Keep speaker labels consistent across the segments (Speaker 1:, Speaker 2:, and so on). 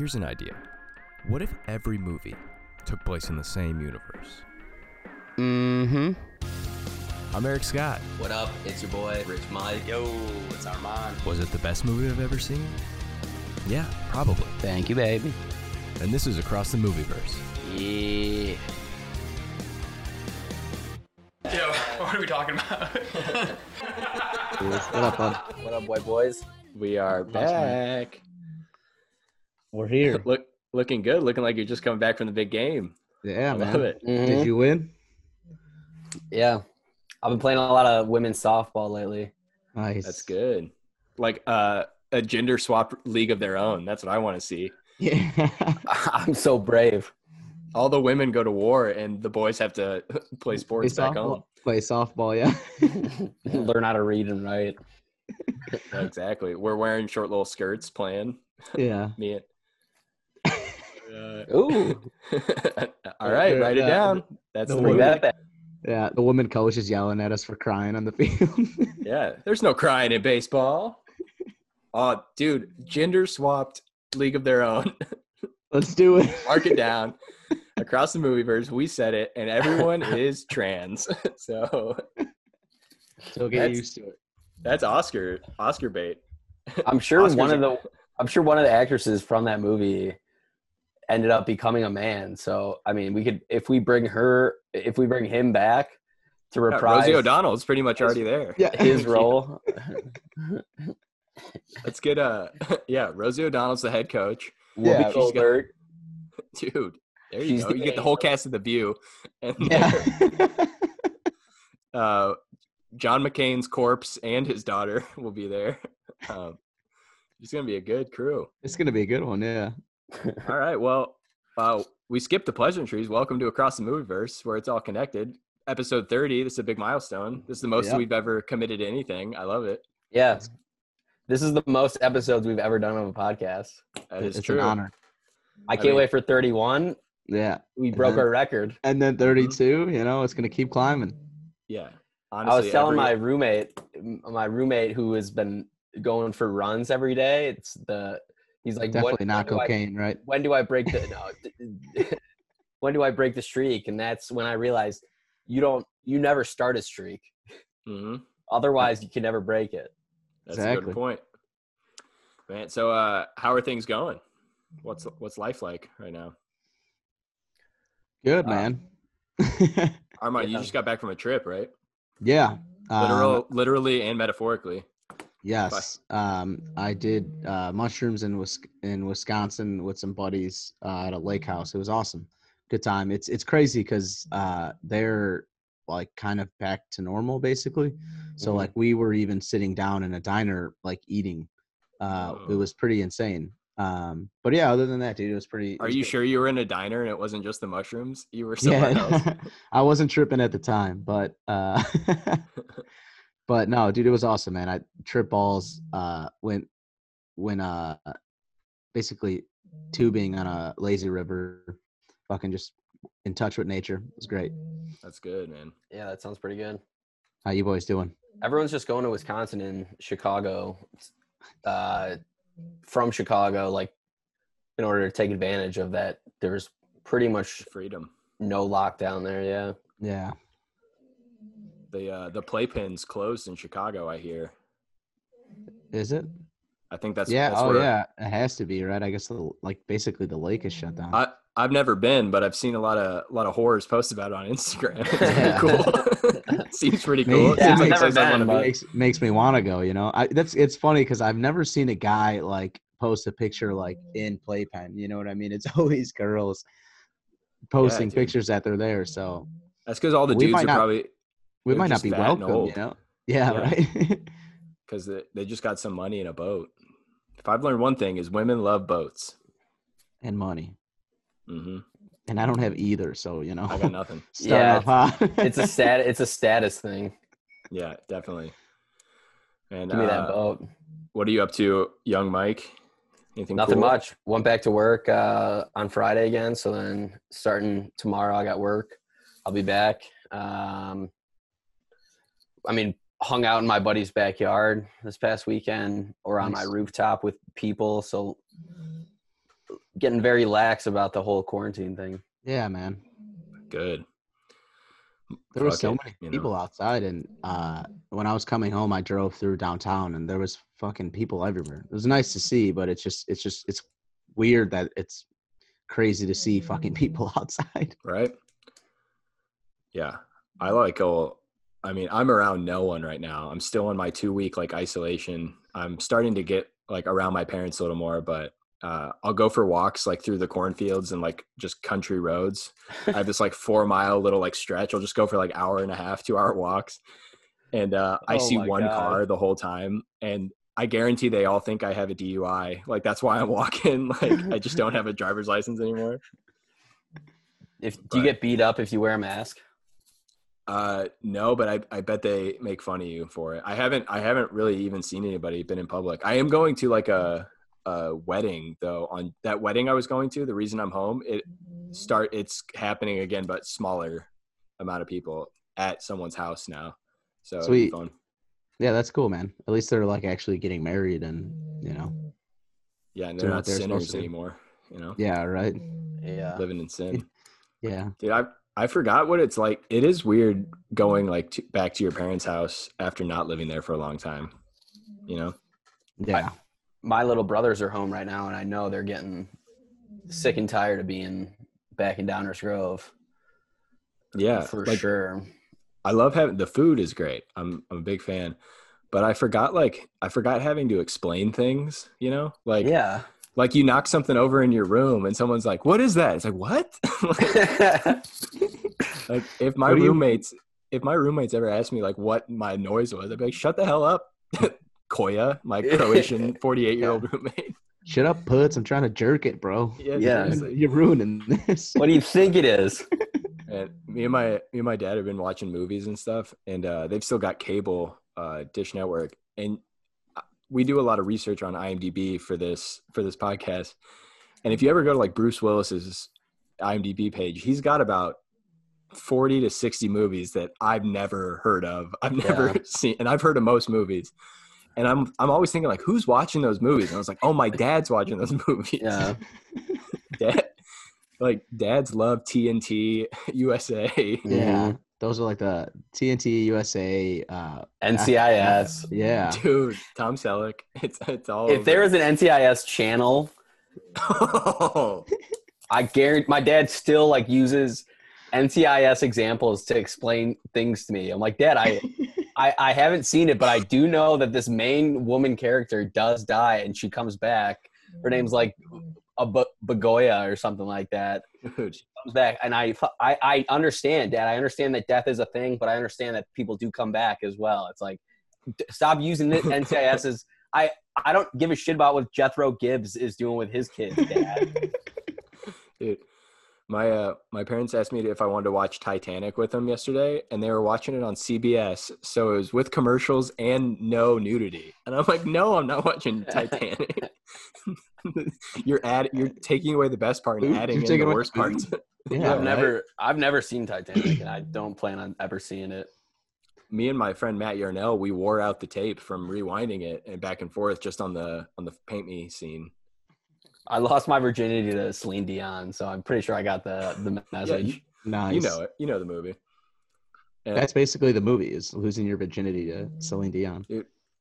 Speaker 1: Here's an idea. What if every movie took place in the same universe?
Speaker 2: Mm-hmm.
Speaker 1: I'm Eric Scott.
Speaker 3: What up? It's your boy, Rich Mike.
Speaker 4: Yo, it's Armand.
Speaker 1: Was it the best movie I've ever seen? Yeah, probably.
Speaker 2: Thank you, baby.
Speaker 1: And this is Across the Movieverse.
Speaker 2: Yeah.
Speaker 4: Yo, what are we talking about?
Speaker 2: What up, bud?
Speaker 3: What up, white boys?
Speaker 5: We are back.
Speaker 2: We're here.
Speaker 5: Look, looking good. Looking like you're just coming back from the big game.
Speaker 2: Yeah,
Speaker 5: I
Speaker 2: man.
Speaker 5: love it.
Speaker 3: Mhm.
Speaker 2: Did you win?
Speaker 3: Yeah. I've been playing a lot of women's softball lately.
Speaker 2: Nice.
Speaker 5: That's good. Like uh, a gender swap league of their own. That's what I want to see.
Speaker 2: Yeah.
Speaker 3: I'm so brave.
Speaker 5: All the women go to war, and the boys have to play sports
Speaker 2: Play
Speaker 5: back home.
Speaker 2: softball. Play softball, yeah.
Speaker 3: Learn how to read and write.
Speaker 5: Exactly. We're wearing short little skirts, playing.
Speaker 2: yeah.
Speaker 5: Me and.
Speaker 3: Ooh.
Speaker 5: All right, write it
Speaker 2: Uh,
Speaker 5: down. That's
Speaker 2: the
Speaker 5: the
Speaker 3: that back.
Speaker 2: Yeah. The woman coach is yelling at us for crying on the field.
Speaker 5: Yeah, there's no crying in baseball. Oh, dude, gender swapped league of their own.
Speaker 2: Let's do it.
Speaker 5: Mark it down. Across the movieverse, we said it, and everyone is trans. so
Speaker 2: So get
Speaker 5: That's-
Speaker 2: used to it.
Speaker 5: that's Oscar Oscar bait.
Speaker 3: I'm sure
Speaker 5: Oscars
Speaker 3: one of the I'm sure one of the actresses from that movie ended up becoming a man. So I mean, we could if we bring her if we bring him back to
Speaker 5: Yeah, Rosie O'Donnell's pretty much
Speaker 3: his-
Speaker 5: already there.
Speaker 2: Yeah.
Speaker 3: his role.
Speaker 5: Let's get uh yeah, Rosie O'Donnell's the head coach.
Speaker 2: Yeah,
Speaker 3: Whoopi
Speaker 5: she's got- Dude, there you
Speaker 3: She's
Speaker 5: go.
Speaker 3: the
Speaker 5: You get the whole cast of the view. And
Speaker 2: Yeah.
Speaker 5: uh John McCain's corpse and his daughter will be there. Um, it's gonna be a good crew.
Speaker 2: it's gonna be a good one, yeah.
Speaker 5: All right. Well, uh, we skipped the pleasantries. Welcome to Across the Movieverse, where it's all connected. Episode 30. This is a big milestone. This is the most
Speaker 2: Yep.
Speaker 5: we've ever committed to anything. I love it.
Speaker 3: Yeah. This is the most episodes we've ever done of a podcast.
Speaker 5: That is
Speaker 2: it's
Speaker 5: true.
Speaker 2: an honor.
Speaker 3: I
Speaker 5: I
Speaker 3: can't
Speaker 5: mean-
Speaker 3: wait for 31.
Speaker 2: Yeah.
Speaker 3: We broke
Speaker 2: then-
Speaker 3: our record.
Speaker 2: And then 32, you know, it's gonna keep climbing.
Speaker 5: Yeah. Honestly, I
Speaker 3: was telling my roommate, my roommate who has been going for runs every day. It's the he's like when-
Speaker 2: Definitely not
Speaker 3: when do I-
Speaker 2: cocaine, right?
Speaker 3: when do I break the no? when do I break the streak? And that's when I realized you don't you never start a streak.
Speaker 5: Mhm.
Speaker 3: Otherwise, you can never break it.
Speaker 5: That's a good point. Man, so uh, how are things going? What's what's life like right now?
Speaker 2: Good,
Speaker 3: Uh,
Speaker 2: man.
Speaker 5: Armand, you just got back from a trip, right?
Speaker 2: yeah. um,
Speaker 5: Literal, literally, and metaphorically.
Speaker 2: Yes, um, I did uh, mushrooms in Wis- in Wisconsin with some buddies uh, at a lake house. It was awesome, good time. It's it's crazy because uh, they're like kind of back to normal basically. So
Speaker 5: Mhm.
Speaker 2: like we were even sitting down in a diner like eating. Uh, it was pretty insane. Um, but yeah, other than that, dude, it was pretty. it
Speaker 5: Are
Speaker 2: was
Speaker 5: you
Speaker 2: good.
Speaker 5: sure you were in a diner and it wasn't just the mushrooms? You were somewhere else.
Speaker 2: I wasn't tripping at the time, but uh, but no, dude, it was awesome, man. I trip balls uh went when uh basically tubing on a lazy river, fucking just in touch with nature. It was great.
Speaker 5: That's good, man.
Speaker 3: Yeah, that sounds pretty good.
Speaker 2: How you boys doing?
Speaker 3: Everyone's just going to Wisconsin and Chicago, uh, from Chicago, like in order to take advantage of that. There's pretty much
Speaker 5: Freedom.
Speaker 3: no lockdown there. Yeah.
Speaker 2: Yeah,
Speaker 5: The uh, the playpens closed in Chicago. I hear.
Speaker 2: is it?
Speaker 5: I think that's
Speaker 2: yeah.
Speaker 5: That's
Speaker 2: oh
Speaker 5: where,
Speaker 2: yeah, it has to be right. I guess the, like basically the lake is shut down.
Speaker 5: I I've never been, but I've seen a lot of a lot of horrors post about it on Instagram. It's pretty cool. Seems pretty cool. It
Speaker 3: Yeah,
Speaker 5: seems like
Speaker 3: never
Speaker 5: someone I
Speaker 3: been,
Speaker 5: wanna
Speaker 3: but-
Speaker 5: be.
Speaker 2: makes makes me want to go. You know, I, that's it's funny because I've never seen a guy like post a picture like in playpen. You know what I mean? It's always girls posting
Speaker 5: dude.
Speaker 2: pictures that they're there. So
Speaker 5: That's because all the
Speaker 2: We
Speaker 5: dudes are
Speaker 2: not-
Speaker 5: probably
Speaker 2: we
Speaker 5: They're
Speaker 2: might not be welcome. You know? Yeah,
Speaker 5: Yeah.
Speaker 2: right.
Speaker 5: because they, they just got some money in a boat. If I've learned one thing, is women love boats.
Speaker 2: and money,
Speaker 5: hmm
Speaker 2: and I don't have either. So you know,
Speaker 5: I got nothing.
Speaker 2: Starting
Speaker 3: Yeah,
Speaker 2: off hot.
Speaker 3: It's a stat. It's a status thing.
Speaker 5: Yeah, definitely. And
Speaker 3: Give me that
Speaker 5: uh,
Speaker 3: boat.
Speaker 5: what are you up to, young Mike? Anything
Speaker 3: Nothing
Speaker 5: cool?
Speaker 3: much. Went back to work uh, on Friday again. So then starting tomorrow, I got work. I'll be back. Um, I mean, hung out in my buddy's backyard this past weekend or on my rooftop with people. So getting very lax about the whole quarantine thing.
Speaker 2: Yeah, man.
Speaker 5: Good.
Speaker 2: There were so many
Speaker 5: you know?
Speaker 2: people outside, and uh, when I was coming home, I drove through downtown, and there was fucking people everywhere. It was nice to see, but it's just, it's just, it's weird that it's crazy to see fucking people outside.
Speaker 5: right? Yeah, I like. Oh, I mean, I'm around no one right now. I'm still in my two week like isolation. I'm starting to get like around my parents a little more, but uh, I'll go for walks like through the cornfields and like just country roads. I have this like four mile little like stretch. I'll just go for like hour and a half, two hour walks, and uh, I
Speaker 3: Oh
Speaker 5: see one
Speaker 3: God.
Speaker 5: car the whole time, and I guarantee they all think I have a DUI. Like that's why I'm walking. Like I just don't have a driver's license anymore.
Speaker 3: If do you get beat up if you wear a mask?
Speaker 5: Uh, no, but I, I bet they make fun of you for it. I haven't I haven't really even seen anybody been in public. I am going to like a a wedding though. On that wedding I was going to, the reason I'm home, it start it's happening again, but smaller amount of people at someone's house now. So it'll
Speaker 2: Sweet.
Speaker 5: fun.
Speaker 2: Yeah, that's cool, man. At least they're like actually getting married, and you know,
Speaker 5: Yeah, and
Speaker 2: Doing
Speaker 5: they're not
Speaker 2: they're
Speaker 5: sinners anymore. You know,
Speaker 2: yeah, right.
Speaker 3: Yeah.
Speaker 5: living in sin.
Speaker 2: Yeah,
Speaker 5: Dude, I I forgot what it's like. It is weird going like to, back to your parents' house after not living there for a long time. You know.
Speaker 2: yeah.
Speaker 3: My little brothers are home right now, and I know they're getting sick and tired of being back in Downers Grove
Speaker 5: Yeah,
Speaker 3: for
Speaker 5: like,
Speaker 3: sure.
Speaker 5: I love having the food is great. I'm I'm a big fan. But I forgot like I forgot having to explain things, you know? Like
Speaker 3: yeah.
Speaker 5: Like you knock something over in your room and someone's like, "What is that?" It's like, "What?" like if my
Speaker 2: What you-
Speaker 5: roommates if my roommates ever asked me like what my noise was, I'd be like, "Shut the hell up." Koya, my Croatian 48-year-old roommate.
Speaker 2: Shut up, puts. I'm trying to jerk it, bro.
Speaker 5: Yeah,
Speaker 3: Yeah.
Speaker 5: seriously.
Speaker 2: You're ruining this.
Speaker 3: what do you think it is?
Speaker 5: And me and my me and my dad have been watching movies and stuff, and uh, they've still got cable, uh, Dish Network, and we do a lot of research on IMDb for this for this podcast. And if you ever go to like Bruce Willis's IMDb page, he's got about forty to sixty movies that I've never heard of. I've never
Speaker 3: Yeah.
Speaker 5: seen, and I've heard of most movies. And I'm I'm always thinking like, who's watching those movies? And I was like, oh, my dad's watching those movies.
Speaker 3: Yeah.
Speaker 5: Dad, like dads love TNT USA.
Speaker 2: Yeah, those are like the TNT USA. Uh,
Speaker 3: NCIS.
Speaker 2: yeah,
Speaker 5: Dude, Tom Selleck. It's it's all.
Speaker 3: If there was an NCIS channel,
Speaker 5: was,
Speaker 3: I guarantee my dad still like uses NCIS examples to explain things to me. I'm like, Dad, I, I, I haven't seen it, but I do know that this main woman character does die and she comes back. Her name's like a B- Begoya or something like that.
Speaker 5: dude,
Speaker 3: Comes back, and I, I, I understand, Dad. I understand that death is a thing, but I understand that people do come back as well. It's like, d- stop using it. NCIS is. I, I don't give a shit about what Jethro Gibbs is doing with his kids, Dad.
Speaker 5: dude. My uh, my parents asked me if I wanted to watch Titanic with them yesterday, and they were watching it on CBS. So it was with commercials and no nudity. And I'm like, no, I'm not watching Titanic. you're add you're taking away the best part and
Speaker 2: Ooh,
Speaker 5: adding
Speaker 2: you're
Speaker 5: in
Speaker 2: taking
Speaker 5: the
Speaker 2: away-
Speaker 5: worst parts.
Speaker 2: yeah.
Speaker 3: I've
Speaker 2: right?
Speaker 3: never I've never seen Titanic and I don't plan on ever seeing it.
Speaker 5: me and my friend Matt Yarnell, we wore out the tape from rewinding it and back and forth just on the on the paint me scene.
Speaker 3: I lost my virginity to Celine Dion, so I'm pretty sure I got the the
Speaker 5: Yeah,
Speaker 3: message.
Speaker 5: you,
Speaker 2: Nice.
Speaker 5: you know it. You know the movie. And
Speaker 2: That's basically the movie is losing your virginity to Celine Dion.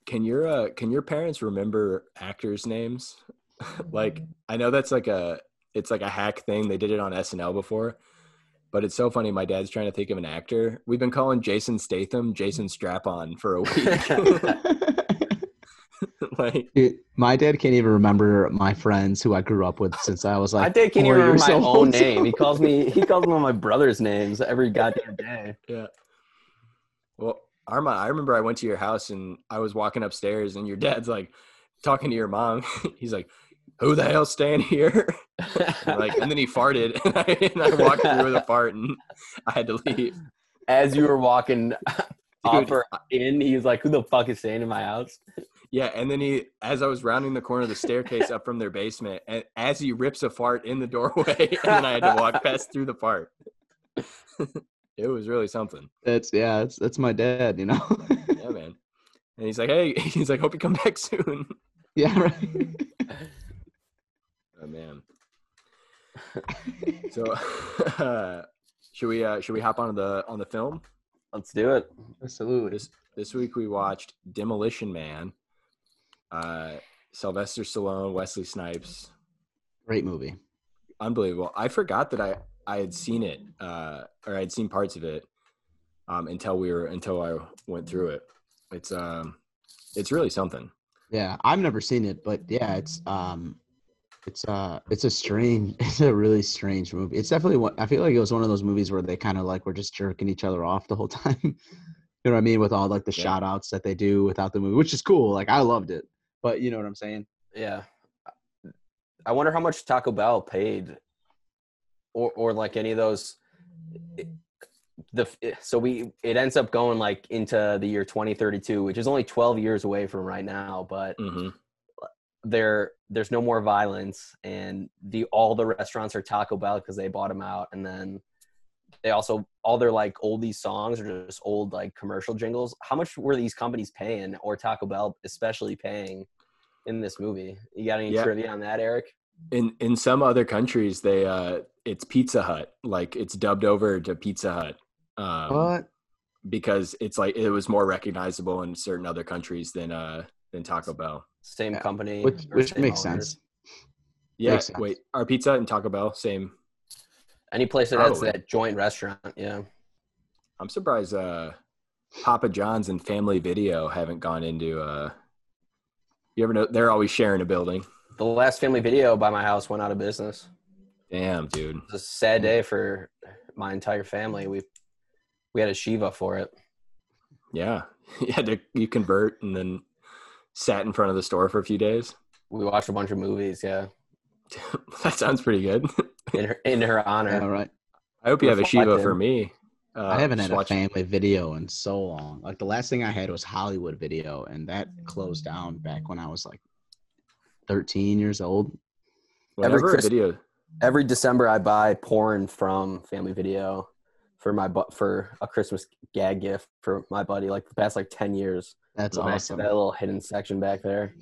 Speaker 5: can your uh, can your parents remember actors' names? like I know that's like a it's like a hack thing. They did it on SNL before. But it's so funny. My dad's trying to think of an actor. We've been calling Jason Statham Jason Strap On for a week. like
Speaker 2: Dude, my dad can't even remember my friends who I grew up with since I was like.
Speaker 3: I did can't
Speaker 2: four
Speaker 3: even remember my
Speaker 2: old.
Speaker 3: own name. He calls me he calls me one of my brother's names every goddamn day.
Speaker 5: Yeah. Well, Arma, I remember I went to your house and I was walking upstairs and your dad's like talking to your mom. He's like, "Who the hell's staying here?" And like, and then he farted, and I, and I walked through with a fart, and I had to leave.
Speaker 3: As you were walking off
Speaker 5: Dude,
Speaker 3: or in, he was like, "Who the fuck is staying in my house?"
Speaker 5: Yeah, and then he, as I was rounding the corner of the staircase up from their basement, and as he rips a fart in the doorway, and then I had to walk past through the fart. it was really something.
Speaker 2: That's yeah. That's that's my dad. You know.
Speaker 5: Yeah, man. And he's like, "Hey," he's like, "Hope you come back soon."
Speaker 2: yeah. Right.
Speaker 5: Oh man. So, uh, should we uh, should we hop on the on the film?
Speaker 3: Let's do it.
Speaker 2: Absolutely.
Speaker 5: This this week we watched Demolition Man. Uh, Sylvester Stallone, Wesley Snipes,
Speaker 2: Great movie.
Speaker 5: unbelievable. I forgot that I I had seen it uh, or I'd seen parts of it um, until we were until I went through it. It's um it's really something.
Speaker 2: Yeah, I've never seen it, but yeah, it's um, it's uh, it's a strange, it's a really strange movie. It's definitely one. I feel like it was one of those movies where they kind of like were just jerking each other off the whole time. you know what I mean? With all like the
Speaker 5: Yeah.
Speaker 2: shout outs that they do without the movie, which is cool. Like I loved it, but you know what I'm saying?
Speaker 3: Yeah. I wonder how much Taco Bell paid, or or like any of those. The so we it ends up going like into the year 2032, which is only 12 years away from right now. But
Speaker 5: hmm
Speaker 3: there there's no more violence, and the all the restaurants are Taco Bell because they bought them out, and then they also all their like oldies songs are just old like commercial jingles. How much were these companies paying, or Taco Bell especially paying? In this movie, you got any
Speaker 5: Yeah.
Speaker 3: trivia on that, Eric?
Speaker 5: In in some other countries, they uh, it's Pizza Hut, like it's dubbed over to Pizza Hut. Um,
Speaker 2: But
Speaker 5: because it's like it was more recognizable in certain other countries than uh than Taco Bell.
Speaker 3: Same
Speaker 2: Yeah,
Speaker 3: company,
Speaker 2: which which makes
Speaker 3: owners.
Speaker 2: sense.
Speaker 5: Yeah,
Speaker 2: Makes sense.
Speaker 5: wait, are Pizza Hut and Taco Bell same?
Speaker 3: Any place that has that joint restaurant, yeah.
Speaker 5: I'm surprised uh Papa John's and Family Video haven't gone into uh you ever know they're always sharing a building.
Speaker 3: The last family video by my house went out of business.
Speaker 5: Damn, dude.
Speaker 3: It was a sad day for my entire family. We we had a Shiva for it.
Speaker 5: Yeah. You had to you convert and then sat in front of the store for a few days.
Speaker 3: We watched a bunch of movies, yeah,
Speaker 5: that sounds pretty good.
Speaker 3: in her in her honor.
Speaker 2: all right.
Speaker 5: I hope you have a Shiva for me. Uh,
Speaker 2: I haven't had a
Speaker 5: watch-
Speaker 2: family video in so long. Like the last thing I had was Hollywood Video, and that closed down back when I was like 13 years old.
Speaker 5: Whenever a
Speaker 3: Christ-
Speaker 5: video
Speaker 3: Every December, I buy porn from Family Video for my bu- for a Christmas gag gift for my buddy. Like the past like ten years.
Speaker 2: That's
Speaker 3: Go
Speaker 2: awesome.
Speaker 3: That little hidden section back there.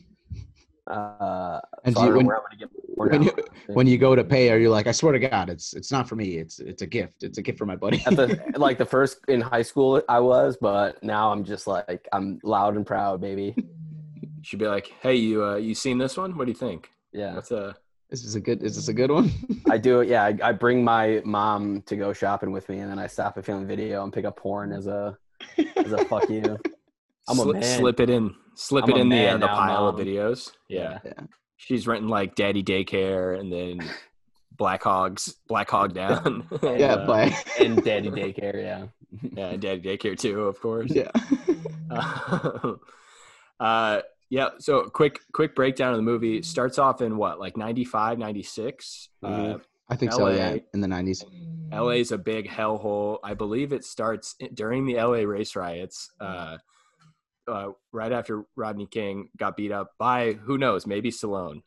Speaker 3: Uh,
Speaker 2: And
Speaker 3: so
Speaker 2: you- when-
Speaker 3: I'm gonna get porn
Speaker 2: when you when you go to pay, are you like, I swear to God, it's it's not for me. It's it's a gift. It's a gift for my buddy.
Speaker 3: at the like the first in high school I was, but now I'm just like I'm loud and proud, baby.
Speaker 5: should be like, "Hey, you uh you seen this one? What do you think?"
Speaker 3: Yeah,
Speaker 5: What's uh
Speaker 2: is this a good? Is this a good one?
Speaker 3: I do. Yeah, I, I bring my mom to go shopping with me, and then I stop at Family Video and pick up porn as a as a fuck you. I'm a
Speaker 5: slip,
Speaker 3: man.
Speaker 5: slip it in, slip
Speaker 3: I'm
Speaker 5: it in the uh, the
Speaker 3: now,
Speaker 5: pile of videos. Yeah.
Speaker 2: Yeah.
Speaker 5: she's renting like Daddy Daycare and then Black Hogs, Black Hog Down. and,
Speaker 2: yeah,
Speaker 5: uh,
Speaker 2: but
Speaker 3: and daddy daycare. Yeah,
Speaker 5: yeah, and Daddy Daycare too, of course.
Speaker 2: yeah.
Speaker 5: uh, yeah. So quick, quick breakdown of the movie starts off in what, like 95, 96. Uh,
Speaker 3: Mhm.
Speaker 2: I think so. Yeah, in the 90s.
Speaker 5: LA's a big hellhole. I believe it starts during the LA race riots, uh, uh, right after Rodney King got beat up by who knows, maybe Stallone.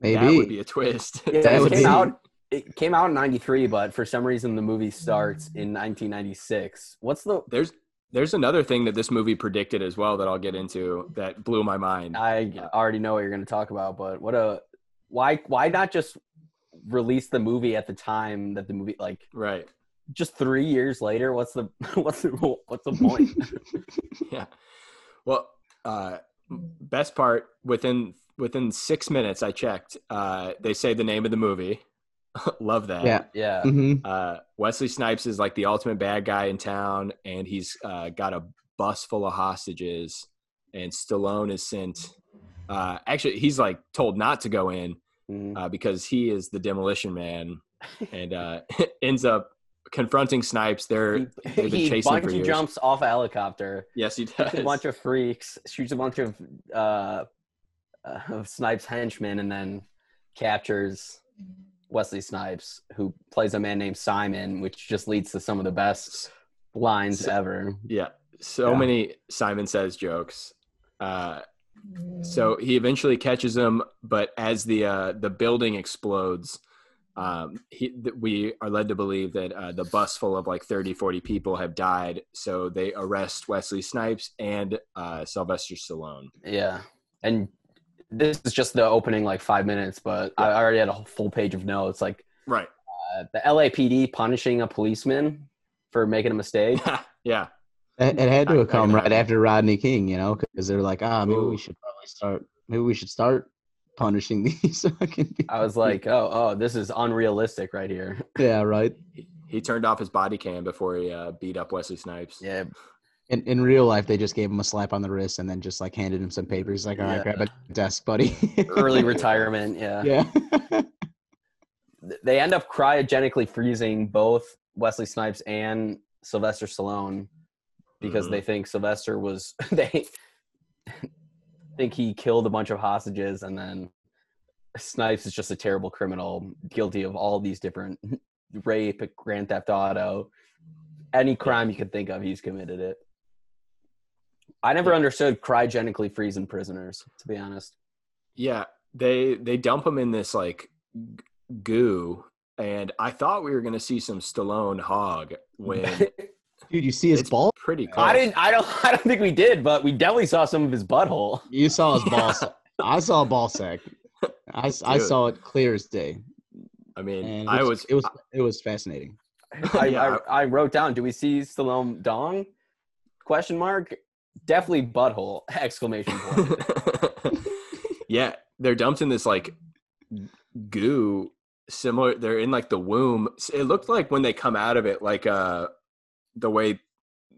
Speaker 5: Maybe that would be a twist.
Speaker 3: yeah.
Speaker 2: That
Speaker 3: It
Speaker 2: would
Speaker 3: came
Speaker 2: be-
Speaker 3: out. It came out in '93, but for some reason the movie starts in 1996. What's the?
Speaker 5: there's there's another thing that this movie predicted as well that I'll get into that blew my mind.
Speaker 3: I already know what you're going to talk about, but what a why why not just release the movie at the time that the movie like
Speaker 5: Right.
Speaker 3: just three years later? What's the what's the what's the point?
Speaker 5: Yeah. Well, uh, best part within within six minutes, I checked. Uh, they say the name of the movie. Love that.
Speaker 2: Yeah.
Speaker 3: yeah,
Speaker 2: hmm
Speaker 5: Uh, Wesley Snipes is like the ultimate bad guy in town, and he's uh, got a bus full of hostages. And Stallone is sent. Uh, actually, he's like told not to go in
Speaker 3: Mhm.
Speaker 5: uh, because he is the demolition man, and uh, ends up confronting Snipes. They're
Speaker 3: he,
Speaker 5: they've been
Speaker 3: he
Speaker 5: chasing for years.
Speaker 3: jumps off a helicopter,
Speaker 5: Yes, he does.
Speaker 3: a bunch of freaks, shoots a bunch of uh, uh, of Snipes henchmen, and then captures Wesley Snipes, who plays a man named Simon, which just leads to some of the best lines
Speaker 5: So-
Speaker 3: ever.
Speaker 5: Yeah, so
Speaker 3: Yeah.
Speaker 5: many Simon Says jokes. Uh, so he eventually catches him, but as the uh, the building explodes, um, he, th- we are led to believe that uh, the bus full of like 30, 40 people have died. So they arrest Wesley Snipes and uh, Sylvester Stallone.
Speaker 3: Yeah, and this is just the opening like five minutes, but I already had a full page of notes. Like
Speaker 5: Right.
Speaker 3: Uh, the LAPD punishing a policeman for making a mistake.
Speaker 5: yeah.
Speaker 2: It, it had to have come right after Rodney King, you know, because they're like, ah, maybe
Speaker 5: Ooh.
Speaker 2: we should probably start. Maybe we should start punishing these fucking.
Speaker 3: I was like, oh, oh, this is unrealistic right here.
Speaker 2: yeah, right.
Speaker 5: He, he turned off his body cam before he uh, beat up Wesley Snipes.
Speaker 3: Yeah,
Speaker 2: In in real life, they just gave him a slap on the wrist and then just like handed him some papers. Like, all right,
Speaker 3: Yeah.
Speaker 2: grab a desk, buddy.
Speaker 3: early retirement. Yeah.
Speaker 2: Yeah.
Speaker 3: they end up cryogenically freezing both Wesley Snipes and Sylvester Stallone because
Speaker 5: Mhm.
Speaker 3: they think Sylvester was they think he killed a bunch of hostages and then Snipes is just a terrible criminal guilty of all these different rape, grand theft auto, any crime you could think of, he's committed it. I never
Speaker 5: Yeah.
Speaker 3: understood cryogenically freezing prisoners, to be honest.
Speaker 5: Yeah, they they dump him in this like goo, and I thought we were gonna see some Stallone hog when
Speaker 2: Dude, you see his
Speaker 5: it's
Speaker 2: ball?
Speaker 5: pretty close.
Speaker 3: I didn't. I don't. I don't think we did, but we definitely saw some of his butthole.
Speaker 2: You saw his ball sack. I saw a ball sack. I,
Speaker 5: Dude.
Speaker 2: saw it clear as day.
Speaker 5: I mean,
Speaker 2: And
Speaker 5: I was
Speaker 2: it was it was fascinating.
Speaker 3: I,
Speaker 5: Yeah.
Speaker 3: I, I wrote down. Do we see Stallone dong? Question mark. Definitely butthole! Exclamation point.
Speaker 5: yeah, they're dumped in this like goo similar they're in like the womb it looked like when they come out of it like uh the way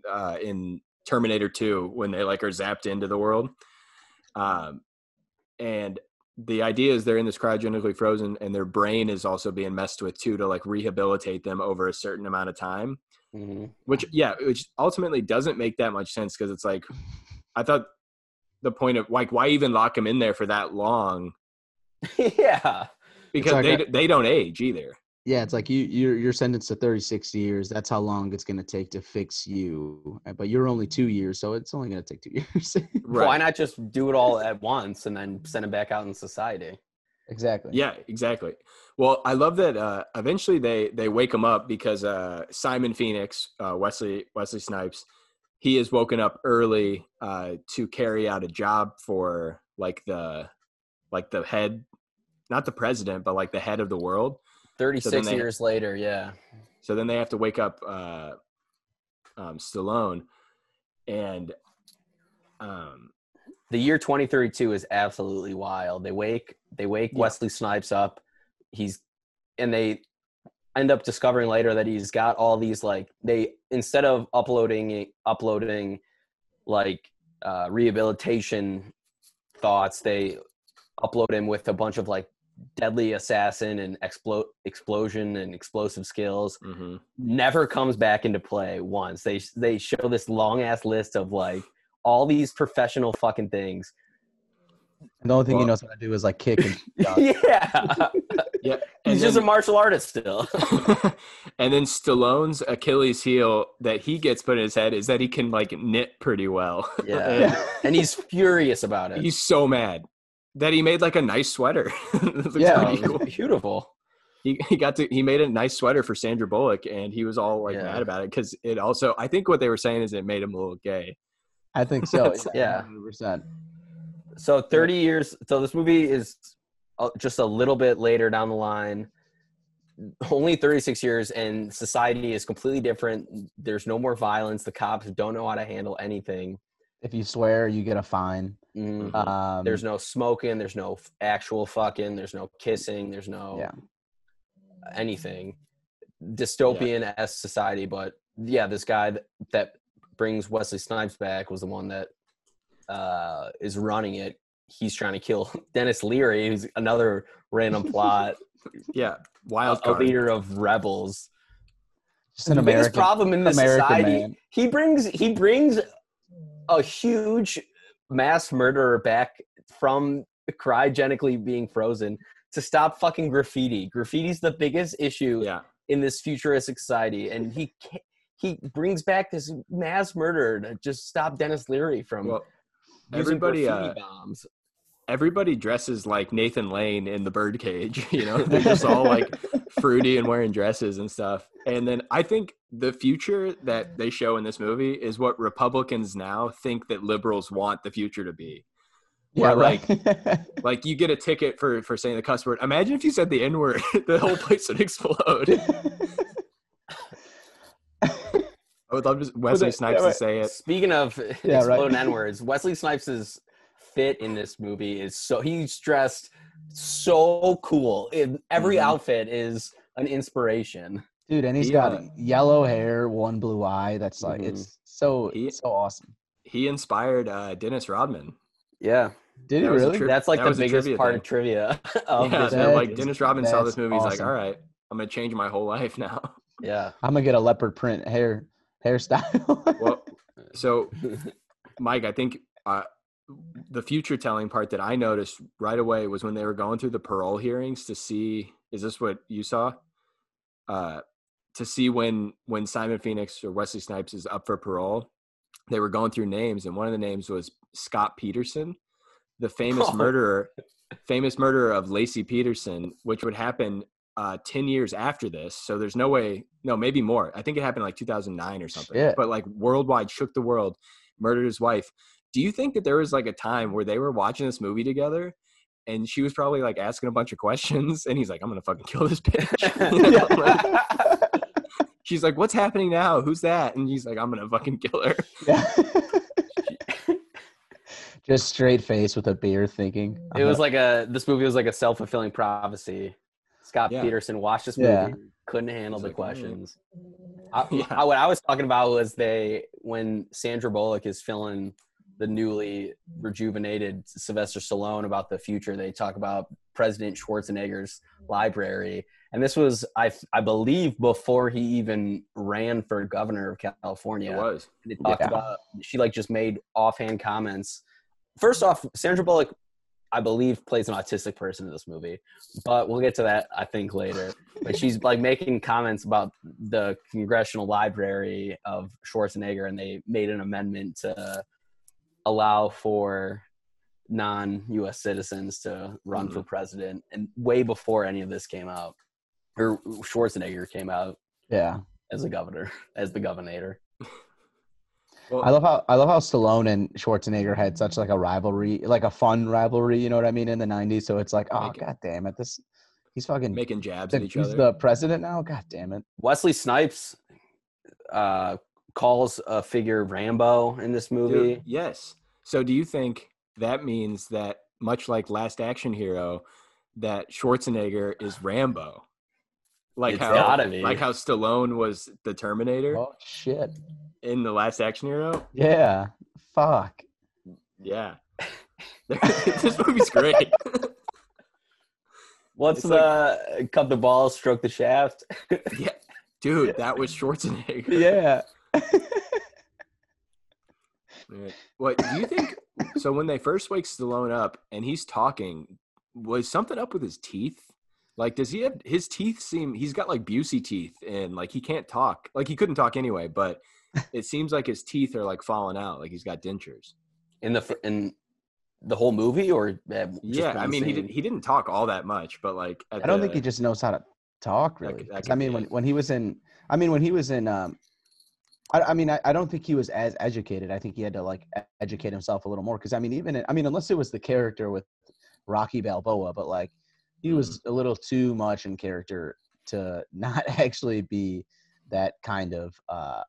Speaker 5: uh in terminator 2 when they like are zapped into the world um and the idea is they're in this cryogenically frozen and their brain is also being messed with too to like rehabilitate them over a certain amount of time
Speaker 3: Mhm.
Speaker 5: which yeah which ultimately doesn't make that much sense because it's like i thought the point of like why even lock them in there for that long
Speaker 3: yeah.
Speaker 5: because
Speaker 2: like
Speaker 5: they
Speaker 2: a-
Speaker 5: they don't age either
Speaker 2: Yeah, it's like you you're you're sentenced to 36 years. That's how long it's gonna take to fix you. Uh, But you're only two years, so it's only gonna take two years. right.
Speaker 3: Why not just do it all at once and then send him back out in society?
Speaker 2: exactly.
Speaker 5: yeah exactly well i love that uh eventually they they wake him up because uh simon phoenix uh wesley wesley snipes he is woken up early uh to carry out a job for like the like the head not the president but like the head of the world
Speaker 3: Thirty-six
Speaker 5: they-
Speaker 3: years later, yeah.
Speaker 5: So then they have to wake up uh, um, Stallone, and um,
Speaker 3: the year 2032 is absolutely wild. They wake they wake
Speaker 5: Yeah.
Speaker 3: Wesley Snipes up. He's and they end up discovering later that he's got all these like they instead of uploading uploading like uh, rehabilitation thoughts, they upload him with a bunch of like deadly assassin and explode explosion and explosive skills
Speaker 5: mhm.
Speaker 3: never comes back into play once. They they show this long ass list of like all these professional fucking things.
Speaker 2: And the only thing
Speaker 5: Well-
Speaker 2: he knows how to do is like kick and stuff.
Speaker 3: yeah,
Speaker 5: yeah,
Speaker 3: he's
Speaker 5: and
Speaker 3: just a martial artist still.
Speaker 5: and then Stallone's Achilles heel that he gets put in his head is that he can like knit pretty well.
Speaker 3: yeah, and he's furious about it.
Speaker 5: he's so mad that he made like a nice sweater.
Speaker 2: Yeah.
Speaker 5: cool.
Speaker 3: beautiful.
Speaker 5: he, he got to he made a nice sweater for Sandra Bullock and he was all like
Speaker 3: Yeah.
Speaker 5: mad about it because it also I think what they were saying is it made him a little gay.
Speaker 2: I think so.
Speaker 3: Yeah.
Speaker 2: 100%.
Speaker 3: So 30 years. So this movie is uh, just a little bit later down the line. Only 36 years, and society is completely different. There's no more violence. The cops don't know how to handle anything.
Speaker 2: If you swear, you get a fine.
Speaker 3: Mm.
Speaker 2: Um,
Speaker 3: There's no smoking. There's no f- actual fucking. There's no kissing. There's no
Speaker 2: Yeah.
Speaker 3: anything. Dystopian s society, but yeah, this guy that, that brings Wesley Snipes back was the one that uh, is running it. He's trying to kill Denis Leary, who's another random plot,
Speaker 5: Yeah,
Speaker 3: a,
Speaker 5: wild
Speaker 3: a
Speaker 5: card.
Speaker 3: leader of rebels.
Speaker 2: just an
Speaker 3: the biggest problem in this
Speaker 2: American
Speaker 3: society,
Speaker 2: man.
Speaker 3: he brings he brings a huge mass murderer back from cryogenically being frozen to stop fucking graffiti. Graffiti's the biggest issue
Speaker 5: Yeah,
Speaker 3: in this futuristic society, and he he brings back this mass murderer to just stop Denis Leary from
Speaker 5: well,
Speaker 3: using
Speaker 5: everybody,
Speaker 3: graffiti
Speaker 5: uh,
Speaker 3: bombs.
Speaker 5: Everybody dresses like Nathan Lane in the Birdcage. You know, they're just all like fruity and wearing dresses and stuff. And then I think the future that they show in this movie is what Republicans now think that liberals want the future to be.
Speaker 2: Yeah,
Speaker 5: Or, like
Speaker 2: right.
Speaker 5: like you get a ticket for for saying the cuss word. Imagine if you said the N word, the whole place would explode. I would love just Wesley
Speaker 2: Yeah,
Speaker 5: Snipes
Speaker 2: right.
Speaker 5: to say it.
Speaker 3: Speaking of
Speaker 2: Yeah, right.
Speaker 3: N words, Wesley Snipes' fit in this movie is so he's dressed so cool. In every
Speaker 5: Mhm.
Speaker 3: outfit is an inspiration.
Speaker 2: Dude, and he's
Speaker 5: He,
Speaker 2: got
Speaker 5: uh,
Speaker 2: yellow hair, one blue eye. That's like
Speaker 3: Mhm.
Speaker 2: it's so
Speaker 5: He-
Speaker 2: so awesome.
Speaker 5: He inspired uh, Dennis Rodman.
Speaker 3: Yeah,
Speaker 2: Did he
Speaker 5: That was a
Speaker 2: really?
Speaker 5: trip-
Speaker 3: that's like
Speaker 5: that
Speaker 3: the biggest part
Speaker 5: thing.
Speaker 3: of trivia. of
Speaker 5: yeah,
Speaker 3: this
Speaker 5: so like. Dennis Rodman saw this
Speaker 2: that's
Speaker 5: movie. He's like, all right, I'm gonna change my whole life now.
Speaker 3: Yeah,
Speaker 2: I'm gonna get a leopard print hair hairstyle.
Speaker 5: Well, so Mike, I think uh, the future telling part that I noticed right away was when they were going through the parole hearings to see is this what you saw? Uh, to see when when Simon Phoenix or Wesley Snipes is up for parole, they were going through names, and one of the names was Scott Peterson, the famous
Speaker 3: Oh.
Speaker 5: murderer, famous murderer of Laci Peterson, which would happen uh, ten years after this. So there's no way, no, maybe more. I think it happened like 2009 or something.
Speaker 2: Shit.
Speaker 5: But like worldwide, shook the world, murdered his wife. Do you think that there was like a time where they were watching this movie together? And she was probably like asking a bunch of questions, and he's like, "I'm gonna fucking kill this bitch." Like- she's like, "What's happening now? Who's that?" And he's like, "I'm gonna fucking kill her."
Speaker 2: Just straight face with a beer, thinking.
Speaker 3: it was uh-huh. like a this movie was like a self fulfilling prophecy. Scott
Speaker 5: Yeah.
Speaker 3: Peterson watched this movie,
Speaker 2: Yeah.
Speaker 3: couldn't handle
Speaker 5: He's
Speaker 3: the
Speaker 5: like, "All right."
Speaker 3: questions. I,
Speaker 5: Yeah.
Speaker 3: I- what I was talking about was they when Sandra Bullock is filling the newly rejuvenated Sylvester Stallone about the future. They talk about President Schwarzenegger's library, and this was I I believe before he even ran for governor of California.
Speaker 5: It was.
Speaker 3: They talked
Speaker 2: Yeah.
Speaker 3: about she like just made offhand comments. First off, Sandra Bullock, I believe, plays an autistic person in this movie, but we'll get to that I think later. But she's like making comments about the Congressional Library of Schwarzenegger, and they made an amendment to allow for non-U.S. citizens to run for president, and way before any of this came out, or Schwarzenegger came out
Speaker 2: yeah.
Speaker 3: as a governor, as the governor.
Speaker 5: Well,
Speaker 2: I love how I love how Stallone and Schwarzenegger had such like a rivalry, like a fun rivalry. You know what I mean in the '90s. So it's like, oh
Speaker 5: Make it-
Speaker 2: god damn it, this he's fucking
Speaker 5: making jabs
Speaker 2: the,
Speaker 5: at each
Speaker 2: he's
Speaker 5: other.
Speaker 2: He's the president now. God damn it.
Speaker 3: Wesley Snipes uh, calls a figure Rambo in this movie.
Speaker 5: Dude, yes. So do you think that means that much like Last Action Hero, that Schwarzenegger is Rambo? Like
Speaker 3: It's
Speaker 5: how
Speaker 3: gotta be.
Speaker 5: like how Stallone was the Terminator
Speaker 2: Oh shit.
Speaker 5: in the Last Action Hero?
Speaker 2: Yeah. Fuck.
Speaker 5: Yeah. this movie's great.
Speaker 3: What's
Speaker 5: It's
Speaker 3: the cut the ball, stroke the shaft?
Speaker 5: yeah. Dude, that was Schwarzenegger.
Speaker 2: Yeah.
Speaker 5: Yeah. What do you think? So when they first wake Stallone up and he's talking, was something up with his teeth? Like, does he have his teeth seem? He's got like Busey teeth, and like he can't talk. Like he couldn't talk anyway, but it seems like his teeth are like falling out. Like he's got dentures.
Speaker 3: in the fir- in the whole movie, or uh, just
Speaker 5: yeah, I
Speaker 3: one
Speaker 5: mean he
Speaker 3: scene?
Speaker 5: did. He didn't talk all that much, but like
Speaker 2: I don't think he just knows how to talk really.
Speaker 5: could- that
Speaker 2: 'Cause I mean
Speaker 5: be
Speaker 2: when when he was in I mean when he was in um I, I mean I, I don't think he was as educated. I think he had to like educate himself a little more because I mean even I mean unless it was the character with Rocky Balboa, but like he
Speaker 5: Mm-hmm.
Speaker 2: was a little too much in character to not actually be that kind of uh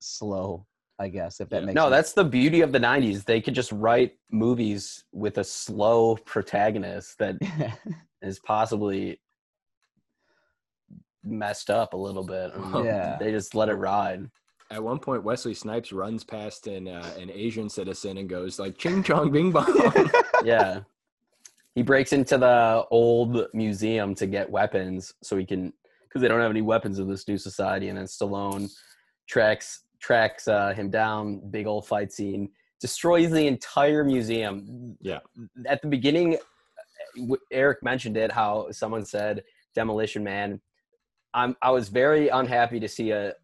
Speaker 2: slow, I guess, if that
Speaker 5: Yeah.
Speaker 2: makes
Speaker 3: no,
Speaker 2: sense.
Speaker 3: that's the beauty of the '90s. They could just write movies with a slow protagonist that is possibly messed up a little bit.
Speaker 2: Yeah.
Speaker 3: they just let it ride.
Speaker 5: At one point, Wesley Snipes runs past an uh, an Asian citizen and goes like "Ching chong bing bong."
Speaker 3: yeah. He breaks into the old museum to get weapons so he can because they don't have any weapons in this new society and then Stallone tracks tracks uh, him down, big old fight scene, destroys the entire museum.
Speaker 5: Yeah.
Speaker 3: At the beginning Eric mentioned it how someone said Demolition Man. I'm I was very unhappy to see a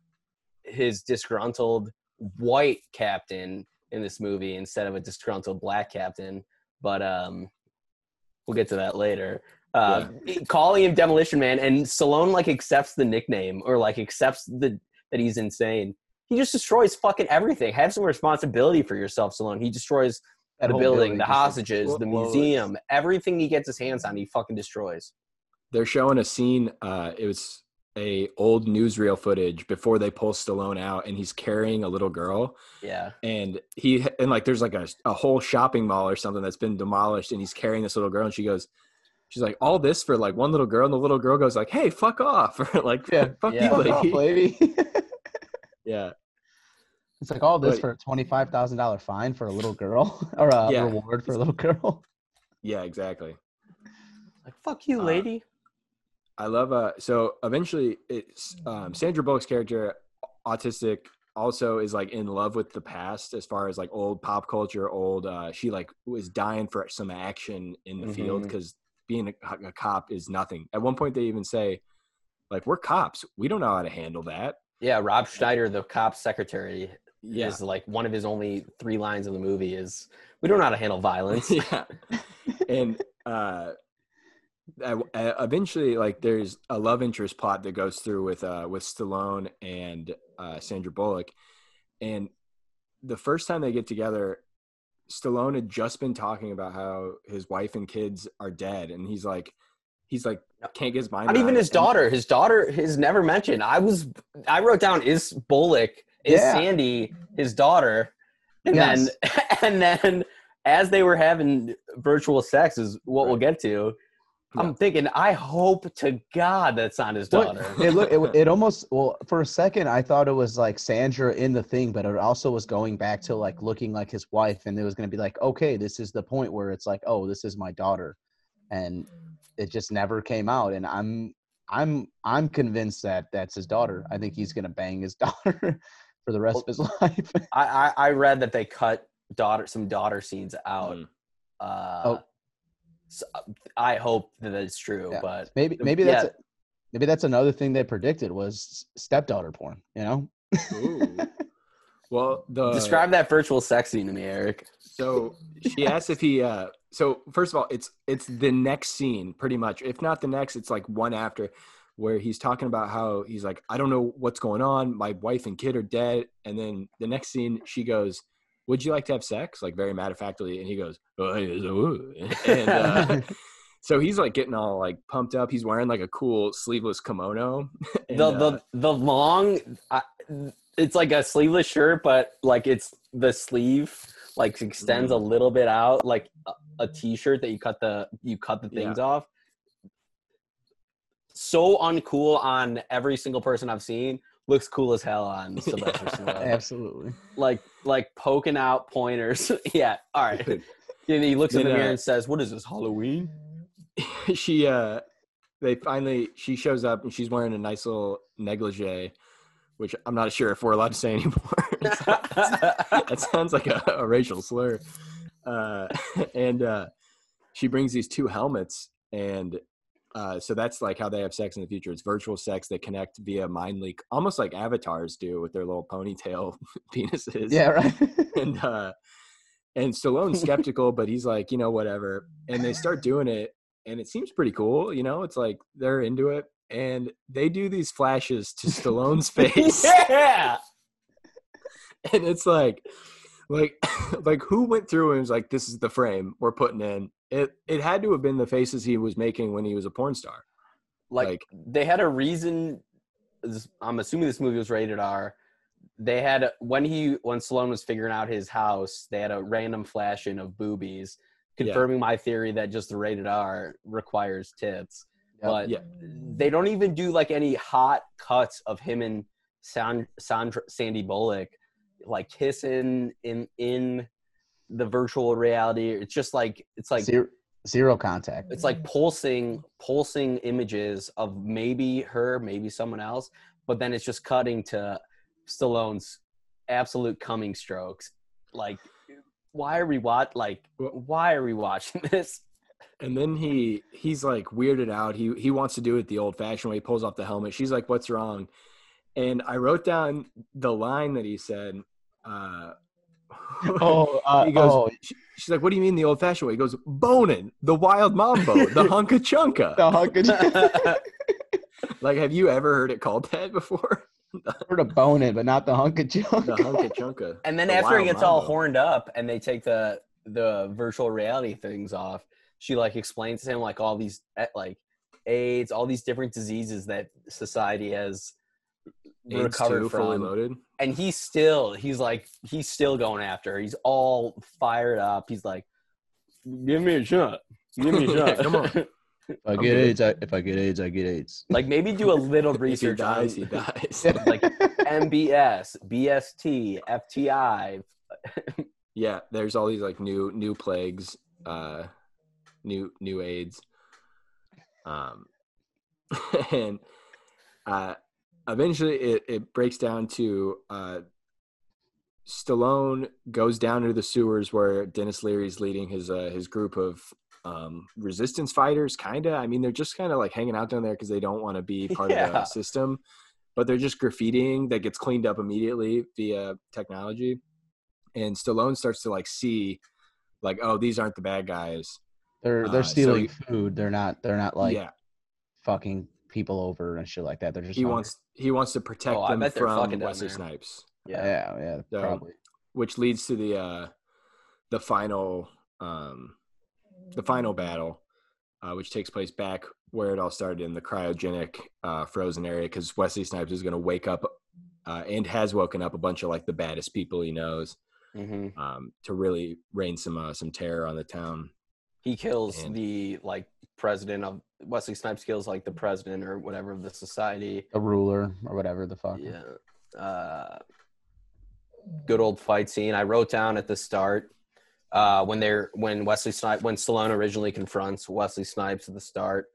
Speaker 3: his disgruntled white captain in this movie instead of a disgruntled black captain. But um, we'll get to that later. Uh, Calling him Demolition Man, and Stallone like accepts the nickname or like accepts the that he's insane. He just destroys fucking everything. Have some responsibility for yourself, Stallone. He destroys
Speaker 2: That
Speaker 3: the
Speaker 2: whole
Speaker 3: building, the hostages, the museum, everything he gets his hands on, he fucking destroys.
Speaker 5: They're showing a scene. Uh, it was a old newsreel footage before they pull Stallone out, and he's carrying a little girl,
Speaker 3: Yeah.
Speaker 5: and he and like there's like a, a whole shopping mall or something that's been demolished, and he's carrying this little girl, and she goes. She's like, all this for like one little girl, and the little girl goes like, "Hey, fuck off!" or like,
Speaker 2: Yeah.
Speaker 5: "Fuck
Speaker 3: Yeah.
Speaker 5: you,
Speaker 2: Fuck off,
Speaker 5: lady."
Speaker 2: lady.
Speaker 5: Yeah,
Speaker 2: it's like all this
Speaker 5: But-
Speaker 2: for a twenty-five thousand dollar fine for a little girl, or a
Speaker 5: Yeah.
Speaker 2: reward for a little girl.
Speaker 5: yeah, exactly.
Speaker 3: Like, fuck you,
Speaker 5: Uh,
Speaker 3: lady.
Speaker 5: I love uh so eventually it's um Sandra Bullock's character autistic also is like in love with the past as far as like old pop culture old uh she like was dying for some action in the field
Speaker 3: Mhm.
Speaker 5: because being a, a cop is nothing. At one point they even say like we're cops. We don't know how to handle that.
Speaker 3: Yeah, Rob Schneider, the cop secretary,
Speaker 5: yeah.
Speaker 3: is like one of his only three lines in the movie is we don't know how to handle violence.
Speaker 5: yeah. And uh uh, eventually like there's a love interest plot that goes through with uh with Stallone and uh Sandra Bullock and the first time they get together Stallone had just been talking about how his wife and kids are dead and he's like he's like can't get his mind
Speaker 3: Not even his daughter. His daughter is never mentioned. I was I wrote down is Bullock, is
Speaker 2: Yeah.
Speaker 3: Sandy his daughter? And
Speaker 2: Yes.
Speaker 3: then and then as they were having virtual sex is what we'll get to. I'm thinking, I hope to God that's not his
Speaker 2: What-
Speaker 3: daughter.
Speaker 2: it look it, it almost well for a second I thought it was like Sandra in the thing, but it also was going back to like looking like his wife, and it was gonna be like, okay, this is the point where it's like, oh, this is my daughter, and it just never came out, and I'm I'm I'm convinced that that's his daughter. I think he's gonna bang his daughter for the rest of his life.
Speaker 3: I, I I read that they cut daughter some daughter scenes out.
Speaker 5: Mm.
Speaker 3: Uh,
Speaker 2: Oh.
Speaker 3: So I hope that it's true,
Speaker 2: Yeah.
Speaker 3: but
Speaker 2: maybe
Speaker 3: The-
Speaker 2: maybe that's
Speaker 3: yeah.
Speaker 2: a, maybe that's another thing they predicted was stepdaughter porn. You know.
Speaker 5: Ooh. well the
Speaker 3: describe that virtual sex scene to me, Eric.
Speaker 5: So she asks if he. uh So first of all, it's it's the next scene, pretty much. If not the next, it's like one after, where he's talking about how he's like, I don't know what's going on. My wife and kid are dead. And then the next scene, she goes, "Would you like to have sex?" Like very matter of factly, and he goes, oh, yes, I would." and uh, so he's like getting all like pumped up. He's wearing like a cool sleeveless kimono. And,
Speaker 3: the
Speaker 5: uh,
Speaker 3: the the long I, it's like a sleeveless shirt but like it's the sleeve like extends a
Speaker 5: Mm.
Speaker 3: little bit out like a, a t-shirt that you cut the you cut the things off so uncool on every single person i've seen looks cool as hell on Sylvester Stallone.
Speaker 2: Absolutely.
Speaker 3: like like poking out pointers. Yeah all right. And he looks in the
Speaker 5: Then,
Speaker 3: mirror and says what is this halloween?
Speaker 5: She uh they finally she shows up and she's wearing a nice little negligee which i'm not sure if we're allowed to say anymore. That sounds like a, a racial slur. Uh and uh she brings these two helmets and uh so that's like how they have sex in the future it's virtual sex they connect via mind leak almost like avatars do with their little ponytail penises
Speaker 2: Yeah. Right.
Speaker 5: and uh and Stallone's skeptical, but he's like, you know, whatever. And they start doing it, and it seems pretty cool. You know, it's like they're into it, and they do these flashes to Stallone's face,
Speaker 3: yeah
Speaker 5: and it's like, like, like who went through and was like, this is the frame we're putting in. It it had to have been the faces he was making when he was a porn star.
Speaker 3: like,
Speaker 5: Like-
Speaker 3: they had a reason i'm assuming this movie was rated r they had when he when Stallone was figuring out his house they had a random flashing of boobies
Speaker 5: Yeah.
Speaker 3: confirming my theory that just the rated r requires tits but
Speaker 5: Yeah.
Speaker 3: they don't even do like any hot cuts of him and Sand- Sandra, sandy bullock like kissing in in the virtual reality it's just like it's like
Speaker 2: zero, zero contact.
Speaker 3: it's like pulsing pulsing images of maybe her maybe someone else but then it's just cutting to stallone's absolute coming strokes like why are we watch like why are we watching this
Speaker 5: And then he he's like weirded out. He he wants to do it the old fashioned way. He pulls off the helmet. She's like, "What's wrong?" And I wrote down the line that he said. Uh,
Speaker 2: Oh, uh,
Speaker 5: he goes.
Speaker 2: oh,
Speaker 5: she- she's like, "What do you mean the old fashioned way?" He goes, "Boning, the wild mambo, the hunka chunka."
Speaker 2: the hunka.
Speaker 5: Like, have you ever heard it called that before?
Speaker 2: heard of bone it, but not the hunka chunk.
Speaker 5: The hunka chunka.
Speaker 3: and then
Speaker 5: the
Speaker 3: after he gets all horned up and they take the the virtual reality things off, she like explains to him like all these eh, like AIDS, all these different diseases that society has
Speaker 5: AIDS
Speaker 3: recovered
Speaker 5: two, fully loaded.
Speaker 3: And he's still he's like he's still going after. her. He's all fired up. He's like, "Give me a shot. Give me a
Speaker 5: Yeah,
Speaker 3: shot.
Speaker 5: come on.
Speaker 2: If I get
Speaker 5: good.
Speaker 2: AIDS, I, if I get AIDS, I get AIDS.
Speaker 3: like maybe do a little
Speaker 5: If he
Speaker 3: research
Speaker 5: dies,
Speaker 3: on
Speaker 5: he dies.
Speaker 3: like MBS, BST, FTI.
Speaker 5: yeah, there's all these like new new plagues, uh, new new AIDS, um, and uh, eventually it it breaks down to uh, Stallone goes down into the sewers where Denis Leary's leading his uh, his group of um, resistance fighters. Kinda, I mean, they're just kind of like hanging out down there because they don't want to be part of the system, but they're just graffitiing that gets cleaned up immediately via technology and Stallone starts to like see, like, oh, these aren't the bad guys.
Speaker 2: They're
Speaker 5: Uh,
Speaker 2: they're
Speaker 5: so
Speaker 2: stealing
Speaker 5: he-
Speaker 2: food. They're not they're not like
Speaker 5: yeah,
Speaker 2: fucking people over and shit like that. They're just
Speaker 5: he
Speaker 2: hungry.
Speaker 5: wants he wants to protect
Speaker 3: Oh,
Speaker 5: them from Wesley. Snipes,
Speaker 3: Yeah.
Speaker 2: yeah yeah
Speaker 5: So-
Speaker 2: probably
Speaker 5: which leads to the uh, the final um, the final battle, uh, which takes place back where it all started in the cryogenic uh, frozen area, because Wesley Snipes is going to wake up uh, and has woken up a bunch of like the baddest people he knows
Speaker 3: hmm
Speaker 5: um, to really rain some uh, some terror on the town.
Speaker 3: He kills
Speaker 5: And-
Speaker 3: the like president of Wesley Snipes kills like the president or whatever of the society.
Speaker 2: a ruler or whatever the fuck.
Speaker 3: Yeah. Uh, good old fight scene. I wrote down at the start uh, when they're when Wesley Snipes when Stallone originally confronts Wesley Snipes at the start.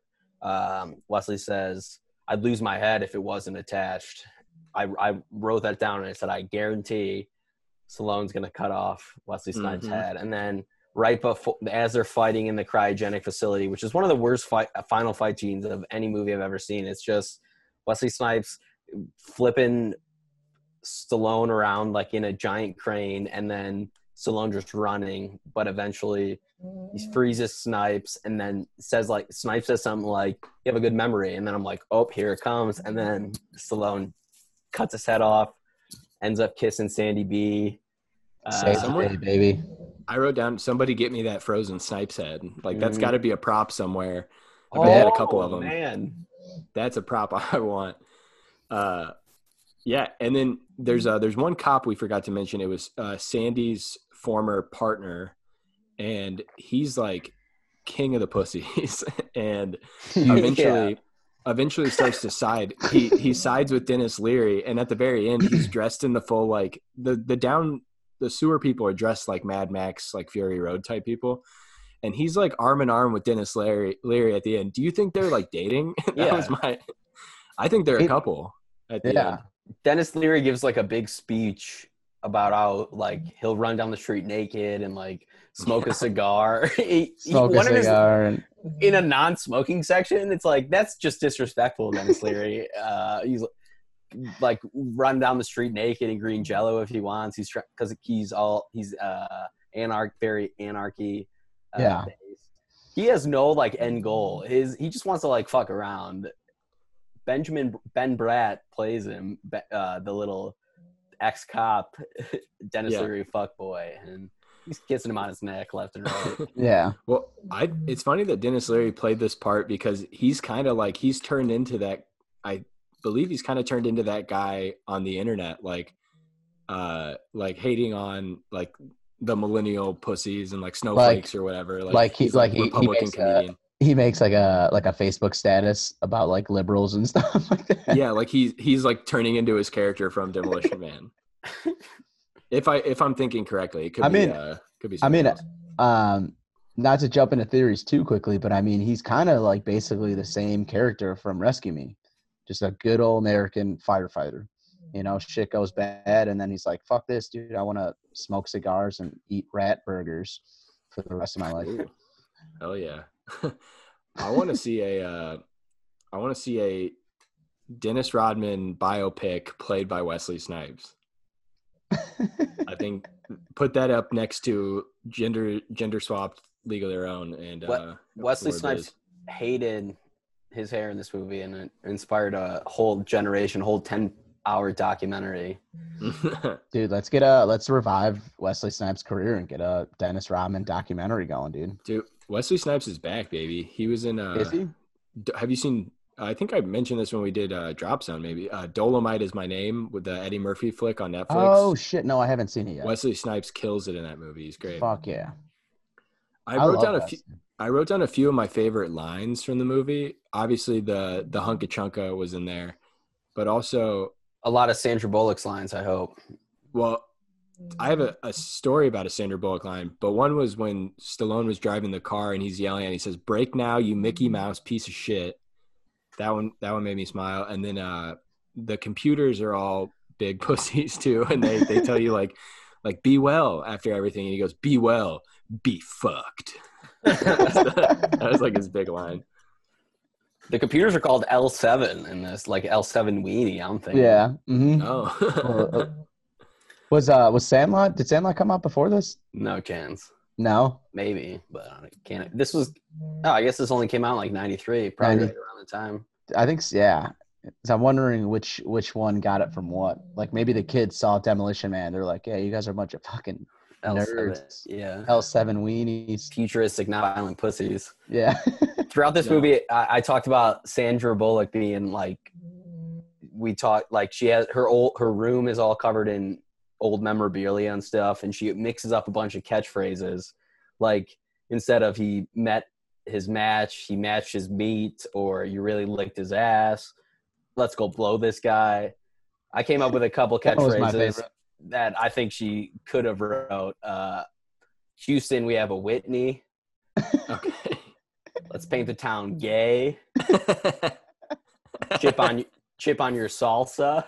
Speaker 3: Um, Wesley says, "I'd lose my head if it wasn't attached." I, I wrote that down and I said, "I guarantee Stallone's going to cut off Wesley Snipes'
Speaker 5: Mhm.
Speaker 3: head." And then right before as they're fighting in the cryogenic facility, which is one of the worst fight final fight scenes of any movie I've ever seen. It's just Wesley Snipes flipping Stallone around like in a giant crane, and then Stallone just running. But eventually, he mm. freezes Snipes, and then says like Snipes says something like, "You have a good memory," and then I'm like, "Oh, here it comes!" And then Stallone cuts his head off, ends up kissing Sandy B. Uh,
Speaker 2: Save
Speaker 5: someone-
Speaker 2: day, baby.
Speaker 5: I wrote down somebody get me that frozen Snipes head. Like that's
Speaker 3: Mhm.
Speaker 5: got to be a prop somewhere. I bet they had a couple of
Speaker 3: Oh,
Speaker 5: them.
Speaker 3: Man,
Speaker 5: That's a prop I want. Uh, yeah, and then there's uh there's one cop we forgot to mention. It was uh, Sandy's former partner, and he's like king of the pussies, and eventually. Eventually starts to side. He he sides with Denis Leary, and at the very end, he's dressed in the full like the the down the sewer people are dressed like Mad Max, like Fury Road type people, and he's like arm in arm with Denis Leary Leary at the end. Do you think they're like dating? that
Speaker 3: Yeah.
Speaker 5: was my. I think they're a couple at the
Speaker 2: Yeah.
Speaker 5: end.
Speaker 3: Denis Leary gives like a big speech about how like he'll run down the street naked and like smoke a cigar. he, he-
Speaker 2: Smoke a
Speaker 3: one of his-
Speaker 2: cigar and
Speaker 3: in a non-smoking section. It's like that's just disrespectful, Denis Leary. uh, he's like run down the street naked in green jello if he wants. He's because he's all he's uh anarch very anarchy. Uh,
Speaker 2: Yeah.
Speaker 3: based. He has no like end goal. His he just wants to like fuck around. Benjamin Ben Bratt plays him, uh, the little ex cop, Denis
Speaker 5: Yeah.
Speaker 3: Leary fuck boy, and he's kissing him on his neck left and right.
Speaker 2: yeah.
Speaker 5: Well, I it's funny that Denis Leary played this part because he's kind of like he's turned into that. I believe he's kind of turned into that guy on the internet, like, uh, like hating on like the millennial pussies and like snowflakes or whatever. Like,
Speaker 2: like
Speaker 5: he's
Speaker 2: like he- he
Speaker 5: Republican
Speaker 2: makes, uh,
Speaker 5: comedian.
Speaker 2: He makes like a like a Facebook status about like liberals and stuff like that.
Speaker 5: yeah, like he's he's like turning into his character from Demolition Man. if I if I'm thinking correctly, it could
Speaker 2: I
Speaker 5: be
Speaker 2: mean-
Speaker 5: uh, could be.
Speaker 2: I mean,
Speaker 5: else.
Speaker 2: um not to jump into theories too quickly but i mean he's kind of like basically the same character from rescue me just a good old american firefighter you know shit goes bad and then he's like fuck this dude i want to smoke cigars and eat rat burgers for the rest of my life
Speaker 5: Ooh. Hell yeah. I want to see a uh I want to see a Dennis Rodman biopic played by Wesley Snipes. I think put that up next to gender gender swapped League of Their Own and
Speaker 3: We-
Speaker 5: uh
Speaker 3: Wesley Snipes hated his hair in this movie and it inspired a whole generation, whole 10 hour documentary.
Speaker 2: Dude, let's get a let's revive Wesley Snipes' career and get a Dennis Rodman documentary going, dude.
Speaker 5: Dude, Wesley Snipes is back, baby. He was in. Uh,
Speaker 2: Is he?
Speaker 5: Have you seen? I think I mentioned this when we did uh, Drop Zone. Maybe uh, Dolemite is my name with the Eddie Murphy flick on Netflix.
Speaker 2: Oh shit! No, I haven't seen it yet.
Speaker 5: Wesley Snipes kills it in that movie. He's great.
Speaker 2: Fuck yeah!
Speaker 5: I wrote down a
Speaker 2: Wesley.
Speaker 5: few. I wrote down a few of my favorite lines from the movie. Obviously, the the hunka chunka was in there, but also,
Speaker 3: A lot of Sandra Bullock's lines, I hope.
Speaker 5: well, I have a, a story about a Sandra Bullock line, but one was when Stallone was driving the car and he's yelling and he says, "Break now, you Mickey Mouse piece of shit." That one, that one made me smile. And then uh, the computers are all big pussies too, and they they tell you like, like be well after everything, and he goes, "Be well, be fucked." that was like his big line.
Speaker 3: The computers are called L7 in this, like L7 weenie, I'm thinking.
Speaker 2: Yeah. hmm
Speaker 5: Oh.
Speaker 2: Was uh was Sandlot? Did Sandlot come out before this?
Speaker 3: No chance.
Speaker 2: No.
Speaker 3: Maybe, but I can't. This was, oh, I guess this only came out in like 93, probably
Speaker 2: 90.
Speaker 3: right around the time.
Speaker 2: I think yeah. So I'm wondering which which one got it from what. Like maybe the kids saw Demolition Man. They're like, yeah, you guys are a bunch of fucking
Speaker 3: L7.
Speaker 2: Nerds.
Speaker 3: Yeah.
Speaker 2: L7 weenies.
Speaker 3: Futuristic, not violent pussies.
Speaker 2: Yeah.
Speaker 3: Throughout this
Speaker 5: Yeah.
Speaker 3: movie, I, I talked about Sandra Bullock being like, we talked like she has her old her room is all covered in old memorabilia and stuff, and she mixes up a bunch of catchphrases, like instead of he met his match, he matched his meat, or you really licked his ass. Let's go blow this guy. I came up with a couple
Speaker 2: That
Speaker 3: catchphrases
Speaker 2: favorite.
Speaker 3: that I think she could have wrote. Uh, Houston, we have a Whitney.
Speaker 5: okay.
Speaker 3: Let's paint the town gay. Chip on chip on your salsa.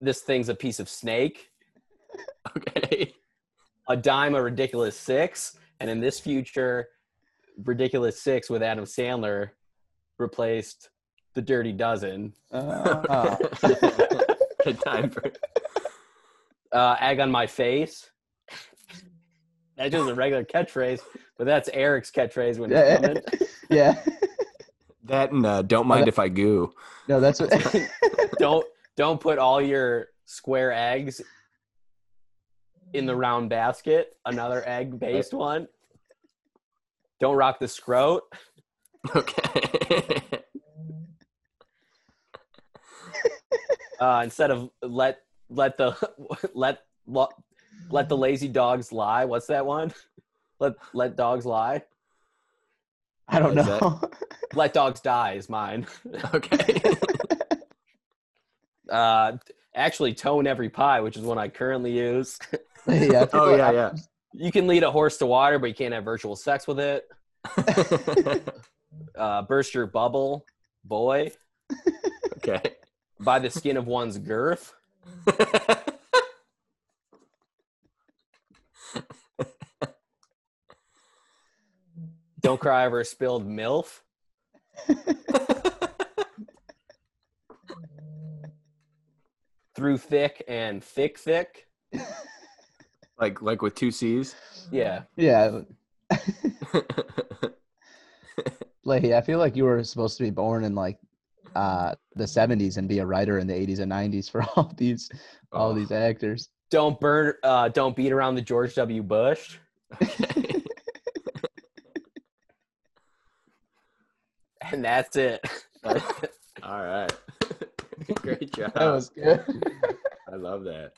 Speaker 3: This thing's a piece of snake.
Speaker 5: okay.
Speaker 3: A dime, a ridiculous six. And in this future, ridiculous six with Adam Sandler replaced the Dirty Dozen.
Speaker 2: Uh,
Speaker 5: Good time for
Speaker 3: Uh, egg on my face. That's just a regular catchphrase, but that's Eric's catchphrase when he's
Speaker 2: Yeah.
Speaker 3: coming.
Speaker 2: yeah.
Speaker 5: that and uh, don't mind
Speaker 2: that-
Speaker 5: if I goo.
Speaker 2: No, that's what.
Speaker 3: don't don't put all your square eggs in the round basket. Another egg based one. Don't rock the scrote.
Speaker 5: Okay.
Speaker 3: Uh, instead of let let the let let the lazy dogs lie. What's that one? Let let dogs lie.
Speaker 2: I don't
Speaker 5: What is that?
Speaker 2: know.
Speaker 3: Let dogs die is mine.
Speaker 5: okay.
Speaker 3: Uh, actually, tone every pie, which is one I currently use.
Speaker 2: yeah.
Speaker 5: oh yeah, yeah.
Speaker 3: You can lead a horse to water, but you can't have virtual sex with it. Uh, burst your bubble, boy,
Speaker 5: okay.
Speaker 3: by the skin of one's girth. Don't cry over spilled milf. Through thick and thick, thick.
Speaker 5: like like with two C's.
Speaker 3: Yeah.
Speaker 2: Yeah. Leahy, I feel like you were supposed to be born in like uh the 70s and be a writer in the 80s and 90s for all these all
Speaker 5: Oh,
Speaker 2: these actors.
Speaker 3: Don't burn. Uh, don't beat around the George W. Bush. And that's it.
Speaker 5: All right. Great job.
Speaker 2: That was good.
Speaker 5: I love that.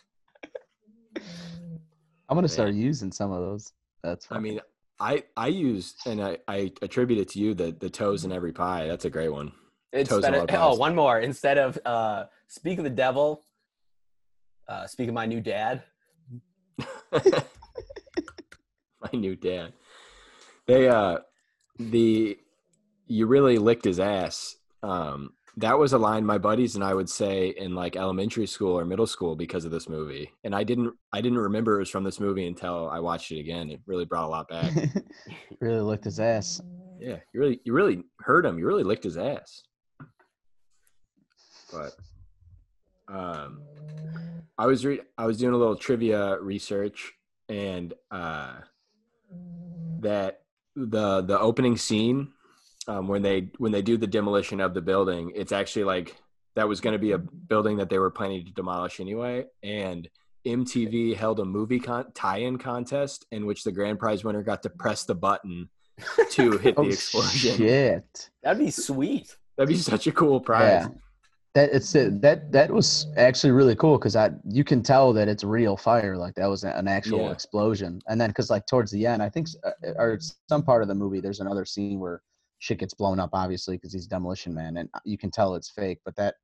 Speaker 2: I'm gonna start using some of those. That's
Speaker 5: I mean, I I use and I I attribute it to you the the toes in every pie. That's a great one. Toes in
Speaker 3: of,
Speaker 5: all
Speaker 3: oh, one more. Instead of uh, speak of the devil, uh, speak of my new dad.
Speaker 5: My new dad. They uh the you really licked his ass. Um that was a line my buddies and I would say in like elementary school or middle school because of this movie. And I didn't I didn't remember it was from this movie until I watched it again. It really brought a lot back.
Speaker 2: really licked his ass.
Speaker 5: yeah, you really you really hurt him. You really licked his ass. But um I was re- I was doing a little trivia research and uh that the the opening scene um when they when they do the demolition of the building it's actually like that was going to be a building that they were planning to demolish anyway. And MTV held a movie con- tie-in contest in which the grand prize winner got to press the button to hit the
Speaker 2: Oh
Speaker 5: explosion.
Speaker 2: shit!
Speaker 3: That'd be sweet.
Speaker 5: That'd be such a cool prize.
Speaker 2: Yeah. That it's it, that that was actually really cool because I you can tell that it's real fire like that was an actual
Speaker 5: Yeah.
Speaker 2: explosion and then because like towards the end I think uh, or some part of the movie there's another scene where shit gets blown up obviously because he's demolition man and you can tell it's fake but that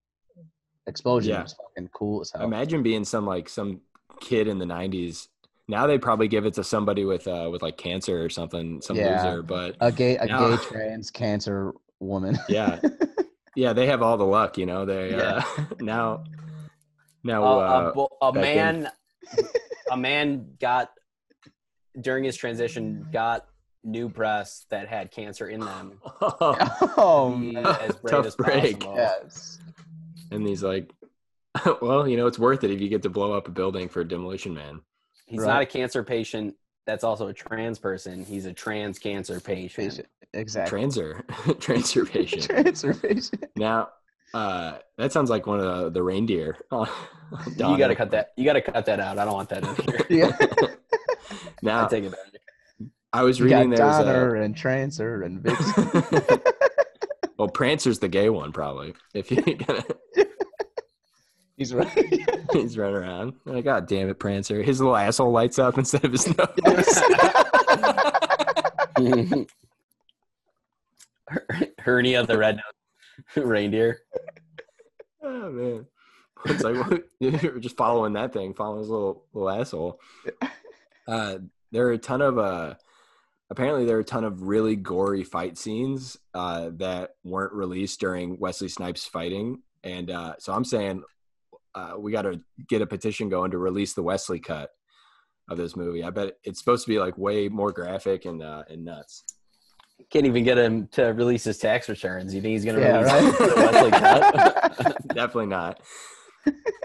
Speaker 2: explosion
Speaker 5: Yeah.
Speaker 2: was fucking cool as hell.
Speaker 5: Imagine being some like some kid in the '90s. Now they probably give it to somebody with uh with like cancer or something, some
Speaker 2: Yeah.
Speaker 5: loser. But
Speaker 2: a gay a
Speaker 5: No.
Speaker 2: gay trans cancer woman.
Speaker 5: yeah, yeah, they have all the luck, you know. They uh, now now
Speaker 3: Uh,
Speaker 5: uh,
Speaker 3: a, bo- a man, a man got during his transition got new breasts that had cancer in them.
Speaker 2: oh
Speaker 3: Be
Speaker 2: man.
Speaker 3: as brave
Speaker 5: Tough
Speaker 3: as
Speaker 5: break.
Speaker 3: possible.
Speaker 2: yes.
Speaker 5: and he's like, well, you know, it's worth it if you get to blow up a building for a Demolition Man.
Speaker 3: He's
Speaker 2: Right.
Speaker 3: not a cancer patient. That's also a trans person. He's a trans cancer patient.
Speaker 2: Patient. Exactly.
Speaker 5: Transer, transer patient.
Speaker 2: Transfer patient.
Speaker 5: Now, uh, that sounds like one of the, the reindeer. on- on
Speaker 3: You got to cut that. You got to cut that out. I don't want that in here.
Speaker 2: Yeah.
Speaker 3: I
Speaker 5: now,
Speaker 3: take it back.
Speaker 5: I was
Speaker 2: You got
Speaker 5: reading there's
Speaker 2: Donner and Trancer and Vixen.
Speaker 5: well, Prancer's the gay one, probably. If you gonna,
Speaker 2: He's right.
Speaker 5: he's running around. Like, God damn it, Prancer! His little asshole lights up instead of his nose.
Speaker 3: Hernia the red nose reindeer.
Speaker 5: Oh man, it's like what- you're just following that thing, following his little little asshole. Uh, there are a ton of uh, apparently there are a ton of really gory fight scenes uh, that weren't released during Wesley Snipes fighting, and uh, so I'm saying uh, we got to get a petition going to release the Wesley cut of this movie. I bet it's supposed to be like way more graphic and uh, and nuts.
Speaker 3: Can't even get him to release his tax returns. You think he's going to
Speaker 2: Yeah,
Speaker 3: release
Speaker 2: right?
Speaker 3: the Wesley cut?
Speaker 5: Definitely not.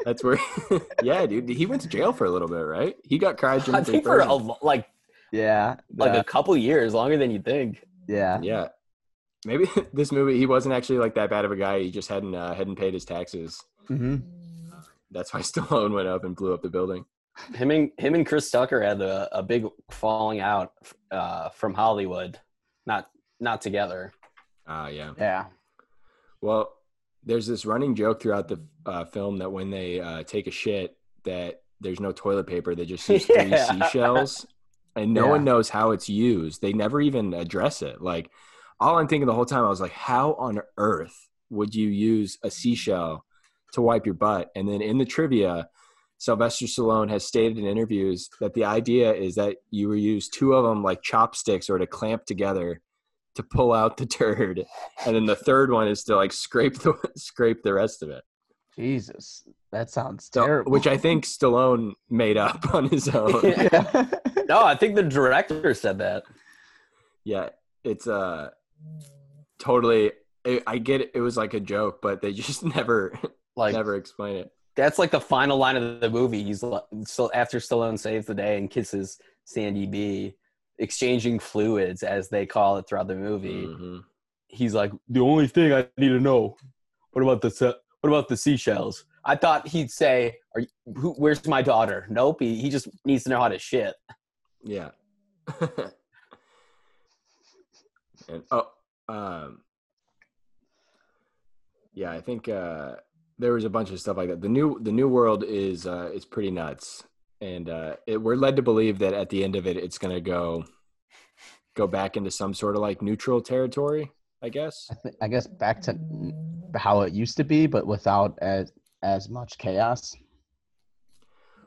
Speaker 5: That's where, yeah, dude. He went to jail for a little bit, right? He got
Speaker 3: I
Speaker 5: cryogenically
Speaker 3: think for a, lo- like
Speaker 2: yeah.
Speaker 3: like
Speaker 2: yeah,
Speaker 3: a couple years, longer than you think.
Speaker 2: yeah.
Speaker 5: Yeah, maybe this movie he wasn't actually like that bad of a guy. He just hadn't uh, hadn't paid his taxes.
Speaker 2: hmm
Speaker 5: That's why Stallone went up and blew up the building.
Speaker 3: Him and him and Chris Tucker had a, a big falling out uh, from Hollywood. Not not together.
Speaker 5: Ah, yeah.
Speaker 2: Yeah.
Speaker 5: Well, there's this running joke throughout the uh, film that when they uh, take a shit, that there's no toilet paper. They just use three
Speaker 3: Yeah.
Speaker 5: seashells, and no
Speaker 2: Yeah.
Speaker 5: one knows how it's used. They never even address it. Like, all I'm thinking the whole time, I was like, how on earth would you use a seashell to wipe your butt? And then in the trivia, Sylvester Stallone has stated in interviews that the idea is that you would use two of them like chopsticks or to clamp together to pull out the turd, and then the third one is to like scrape the scrape the rest of it.
Speaker 2: Jesus. That sounds
Speaker 5: So-
Speaker 2: terrible.
Speaker 5: which I think Stallone made up on his own.
Speaker 2: yeah.
Speaker 3: No, I think the director said that.
Speaker 5: yeah, it's uh totally. I I get it. It was like a joke, but they just never
Speaker 3: Like
Speaker 5: never explain it.
Speaker 3: that's like the final line of the movie. He's so after Stallone saves the day and kisses Sandy B, exchanging fluids as they call it throughout the movie.
Speaker 5: Mhm.
Speaker 3: He's like, the only thing I need to know, what about the what about the seashells? I thought he'd say, "Are you, who, where's my daughter?" Nope. He, he just needs to know how to shit.
Speaker 5: Yeah. and oh, um, yeah, I think uh, there was a bunch of stuff like that. The new the new world is uh, is pretty nuts, and uh, it, we're led to believe that at the end of it, it's gonna go go back into some sort of like neutral territory. I guess.
Speaker 2: I, think, I guess back to how it used to be, but without as as much chaos.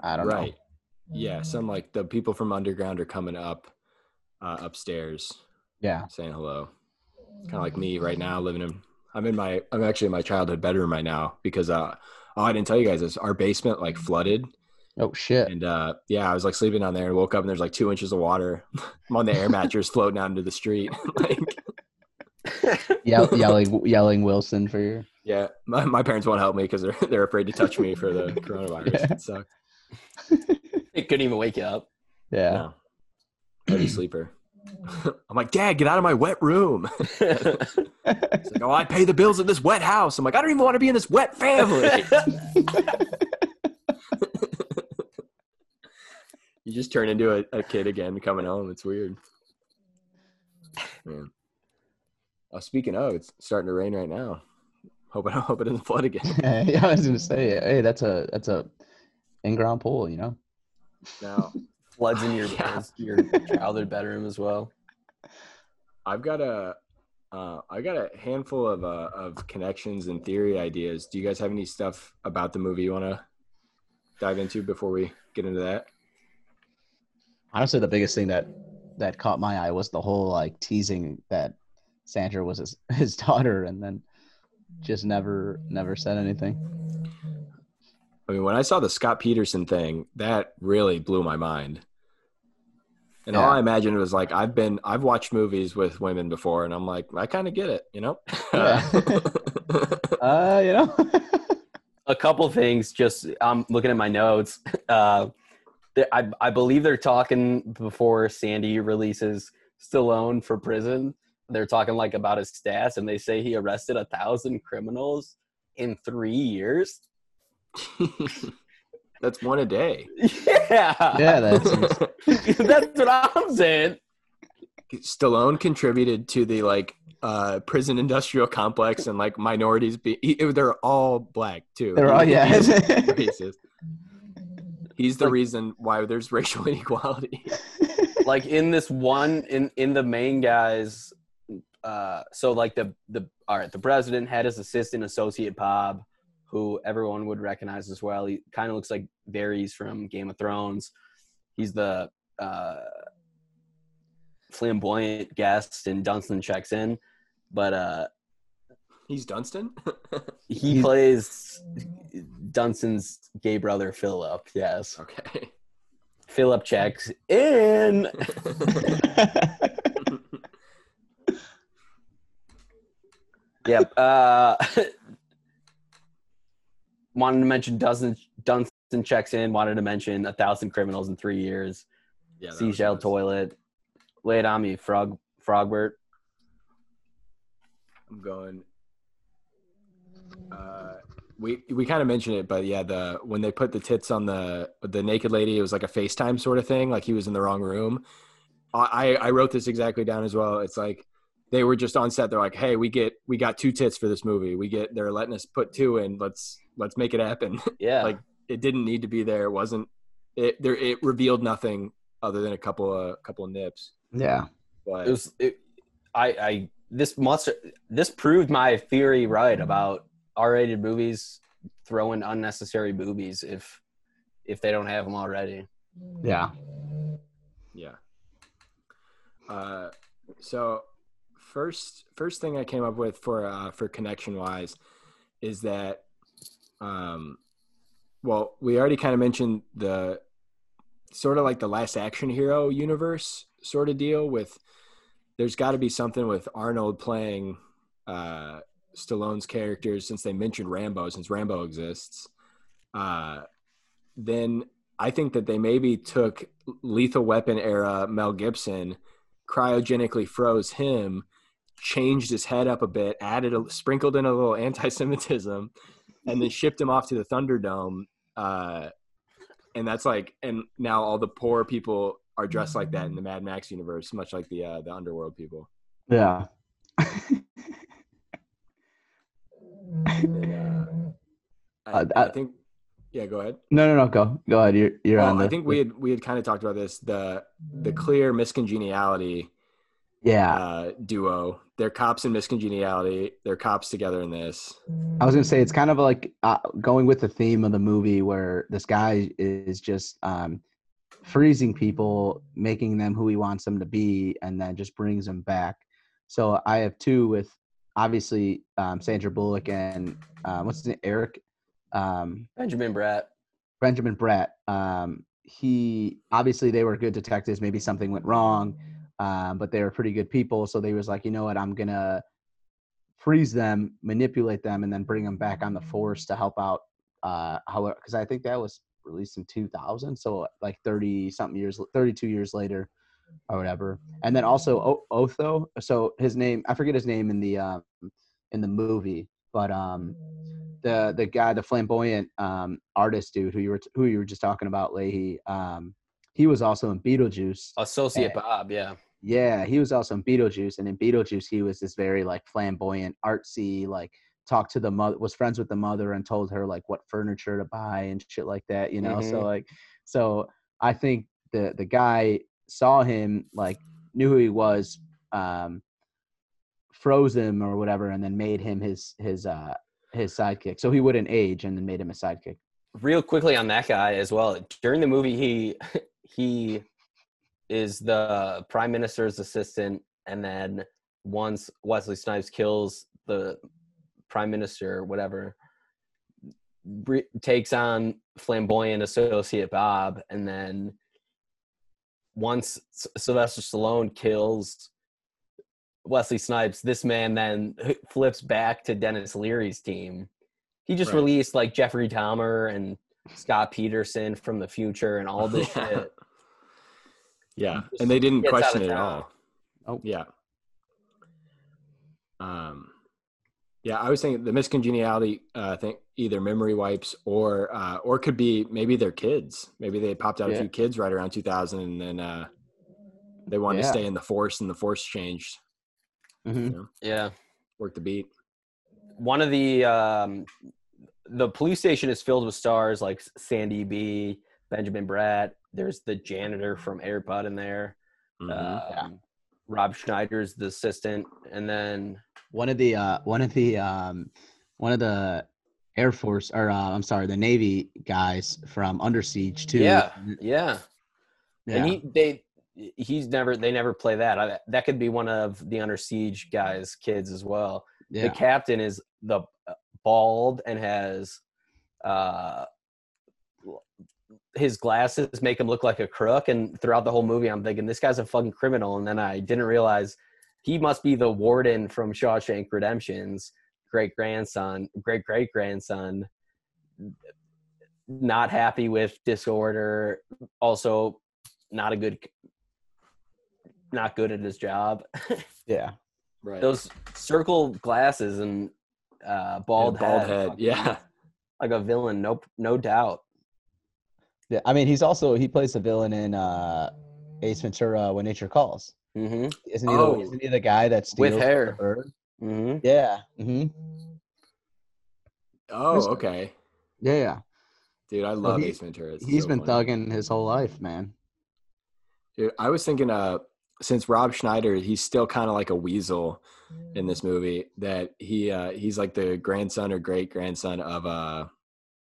Speaker 2: I don't
Speaker 5: right.
Speaker 2: know.
Speaker 5: Yeah, some like the people from underground are coming up uh, upstairs.
Speaker 2: Yeah.
Speaker 5: saying hello. Kind of like me right now, living in. I'm in my. I'm actually in my childhood bedroom right now because uh, oh, I didn't tell you guys this. Our basement like flooded,
Speaker 2: Oh shit.
Speaker 5: and uh, yeah, I was like sleeping down there and woke up and there's like two inches of water. I'm on the air mattress floating out into the street. like,
Speaker 2: Yell, yelling, yelling Wilson for your.
Speaker 5: yeah, my, my parents won't help me because they're they're afraid to touch me for the coronavirus.
Speaker 2: Yeah.
Speaker 5: It sucks.
Speaker 3: It couldn't even wake you up.
Speaker 2: Yeah.
Speaker 5: No, heavy sleeper. I'm like, Dad, get out of my wet room. It's like, oh, I pay the bills in this wet house. I'm like, I don't even want to be in this wet family. you just turn into a, a kid again coming home. It's weird. Man. Oh, uh, speaking of, it's starting to rain right now. Hope it, hope it doesn't flood again.
Speaker 2: yeah, I was gonna say, hey, that's a that's a in-ground pool, you know.
Speaker 5: Now,
Speaker 3: Floods in your
Speaker 5: Yeah.
Speaker 3: your childhood bedroom as well.
Speaker 5: I've got a, uh, I got a handful of uh, of connections and theory ideas. Do you guys have any stuff about the movie you want to dive into before we get into that?
Speaker 2: Honestly, the biggest thing that that caught my eye was the whole like teasing that Sandra was his, his daughter, and then just never never said anything.
Speaker 5: I mean, when I saw the Scott Peterson thing, that really blew my mind. And all I imagined was like I've been I've watched movies with women before, and I'm like I kind of get it, you know.
Speaker 2: Yeah. Uh, you know.
Speaker 3: a couple things just i'm looking at my notes uh I, I believe they're talking before sandy releases stallone for prison they're talking like about his stats and they say he arrested a thousand criminals in three years
Speaker 5: That's one a day.
Speaker 3: yeah
Speaker 2: yeah, that's
Speaker 3: that's what i'm saying
Speaker 5: Stallone contributed to the like uh prison industrial complex and like minorities be he- they're all black too.
Speaker 2: they're all
Speaker 5: He-
Speaker 2: yeah.
Speaker 5: he's racist. He's the
Speaker 3: Like-
Speaker 5: reason why there's racial inequality.
Speaker 3: like in this one in in the main guys uh so like the the all right the president had his assistant associate bob who everyone would recognize as well he kind of looks like Varys from game of thrones he's the uh flamboyant guest and dunston checks in but uh
Speaker 5: He's Dunston.
Speaker 3: he plays dunston's gay brother philip yes
Speaker 5: okay.
Speaker 3: philip checks in Yep. Uh, wanted to mention Dunston, Dunston checks in. Wanted to mention a thousand criminals in three years.
Speaker 5: Yeah.
Speaker 3: Seashell
Speaker 5: nice.
Speaker 3: toilet. Lay it on me, Frog Frogbert.
Speaker 5: I'm going. Uh, we we kind of mentioned it, but yeah, the when they put the tits on the the naked lady, it was like a FaceTime sort of thing, like he was in the wrong room. I I wrote this exactly down as well. It's like they were just on set. They're like, hey, we get we got two tits for this movie. We get they're letting us put two in. Let's let's make it happen.
Speaker 3: Yeah.
Speaker 5: Like, it didn't need to be there. It wasn't. It there. It revealed nothing other than a couple of couple of nips.
Speaker 2: yeah.
Speaker 5: But
Speaker 3: it was. It, I. I. This must. This proved my theory right about R-rated movies throwing unnecessary boobies if if they don't have them already.
Speaker 2: Yeah.
Speaker 5: Yeah. Uh, so first first thing I came up with for uh, for connection wise is that um, well we already kind of mentioned the sort of like the last action hero universe sort of deal with there's got to be something with Arnold playing uh, Stallone's characters since they mentioned Rambo since Rambo exists. Uh, then I think that they maybe took Lethal Weapon era Mel Gibson, cryogenically froze him, changed his head up a bit, added a sprinkled in a little anti-Semitism, and then shipped him off to the Thunderdome. Uh, and that's like, and now all the poor people are dressed like that in the Mad Max universe, much like the uh, the underworld people.
Speaker 2: Yeah.
Speaker 5: And, uh, I,
Speaker 2: Uh,
Speaker 5: I
Speaker 2: I-
Speaker 5: think, yeah, go ahead.
Speaker 2: No, no, no. Go, go ahead. You're, you're
Speaker 5: Well,
Speaker 2: on. The,
Speaker 5: I think we had we had kind of talked about this the the clear Miss Congeniality
Speaker 2: Yeah,
Speaker 5: uh, duo. They're cops in Miss Congeniality. They're cops together in this.
Speaker 2: I was gonna say it's kind of like uh, going with the theme of the movie, where this guy is just um, freezing people, making them who he wants them to be, and then just brings them back. So I have two with obviously um, Sandra Bullock and uh, what's his name, Eric. Um,
Speaker 3: Benjamin Bratt.
Speaker 2: Benjamin Bratt. Um, he obviously they were good detectives. Maybe something went wrong, um, but they were pretty good people. So they was like, you know what, I'm gonna freeze them, manipulate them, and then bring them back on the force to help out. Uh, however, because I think that was released in 2000, so like 30 something years, 32 years later. or whatever. And then also o- Otho. So his name, I forget his name in the um, in the movie, but um, the the guy, the flamboyant um, artist dude who you were who you were just talking about, Leahy. Um, he was also in Beetlejuice.
Speaker 3: Associate
Speaker 2: Eh.
Speaker 3: Bob, yeah.
Speaker 2: Yeah, he was also in Beetlejuice, and in Beetlejuice, he was this very like flamboyant, artsy, like talked to the mother, was friends with the mother, and told her like what furniture to buy and shit like that. You know, so
Speaker 3: Mhm.
Speaker 2: like, so I think the the guy saw him, like knew who he was, um, froze him or whatever, and then made him his his uh his sidekick, so he wouldn't age, and then made him a sidekick.
Speaker 3: real quickly on that guy as well during the movie he he is the prime minister's assistant and then once wesley snipes kills the prime minister whatever re- takes on flamboyant associate bob and then once S- sylvester stallone kills wesley snipes this man then flips back to denis leary's team he just
Speaker 5: Right.
Speaker 3: released like Jeffrey Dahmer and Scott Peterson from the future and all this shit.
Speaker 5: Yeah, and they didn't question it at all.
Speaker 2: Oh.
Speaker 5: Yeah. Um, yeah, I was thinking the Miss Congeniality uh, thing, either memory wipes or uh, or could be maybe their kids. Maybe they popped out a few kids right around 2000, and then uh, they wanted to stay in the force, and the force changed.
Speaker 2: Mhm.
Speaker 3: Yeah.
Speaker 5: Work the beat.
Speaker 3: One of the um the police station is filled with stars like Sandy B, Benjamin Bratt. There's the janitor from Air Bud in there.
Speaker 5: Mhm.
Speaker 3: Um, Rob Schneider's the assistant, and then
Speaker 2: one of the uh one of the um one of the air force or uh, i'm sorry the navy guys from under siege too
Speaker 3: yeah, yeah,
Speaker 2: yeah
Speaker 3: and he they he's never they never play that. I, that could be one of the Under Siege guys' kids as well.
Speaker 2: yeah
Speaker 3: the captain is the uh, bald and has uh his glasses make him look like a crook and throughout the whole movie i'm thinking this guy's a fucking criminal and then i didn't realize he must be the warden from shawshank redemption's great grandson great great grandson not happy with disorder also not a good not good at his job
Speaker 2: yeah
Speaker 5: Right.
Speaker 3: those circle glasses and uh, bald,
Speaker 5: And bald
Speaker 3: head,
Speaker 5: head. Yeah.
Speaker 3: like a villain. No, no doubt.
Speaker 2: Yeah i mean he's also he plays the villain in uh ace ventura when nature calls
Speaker 3: hmm
Speaker 2: isn't he,
Speaker 5: Oh.
Speaker 2: the, isn't he the guy that steals
Speaker 3: With
Speaker 2: the
Speaker 3: hair.
Speaker 2: bird?
Speaker 3: hmm
Speaker 2: yeah hmm
Speaker 5: Oh, okay.
Speaker 2: yeah yeah
Speaker 5: Dude, I love
Speaker 2: he-
Speaker 5: Ace Ventura. It's
Speaker 2: he's
Speaker 5: so
Speaker 2: been
Speaker 5: funny.
Speaker 2: thugging his whole life man
Speaker 5: Dude, I was thinking, uh, since Rob Schneider, he's still kind of like a weasel in this movie. That he uh, he's like the grandson or great grandson of uh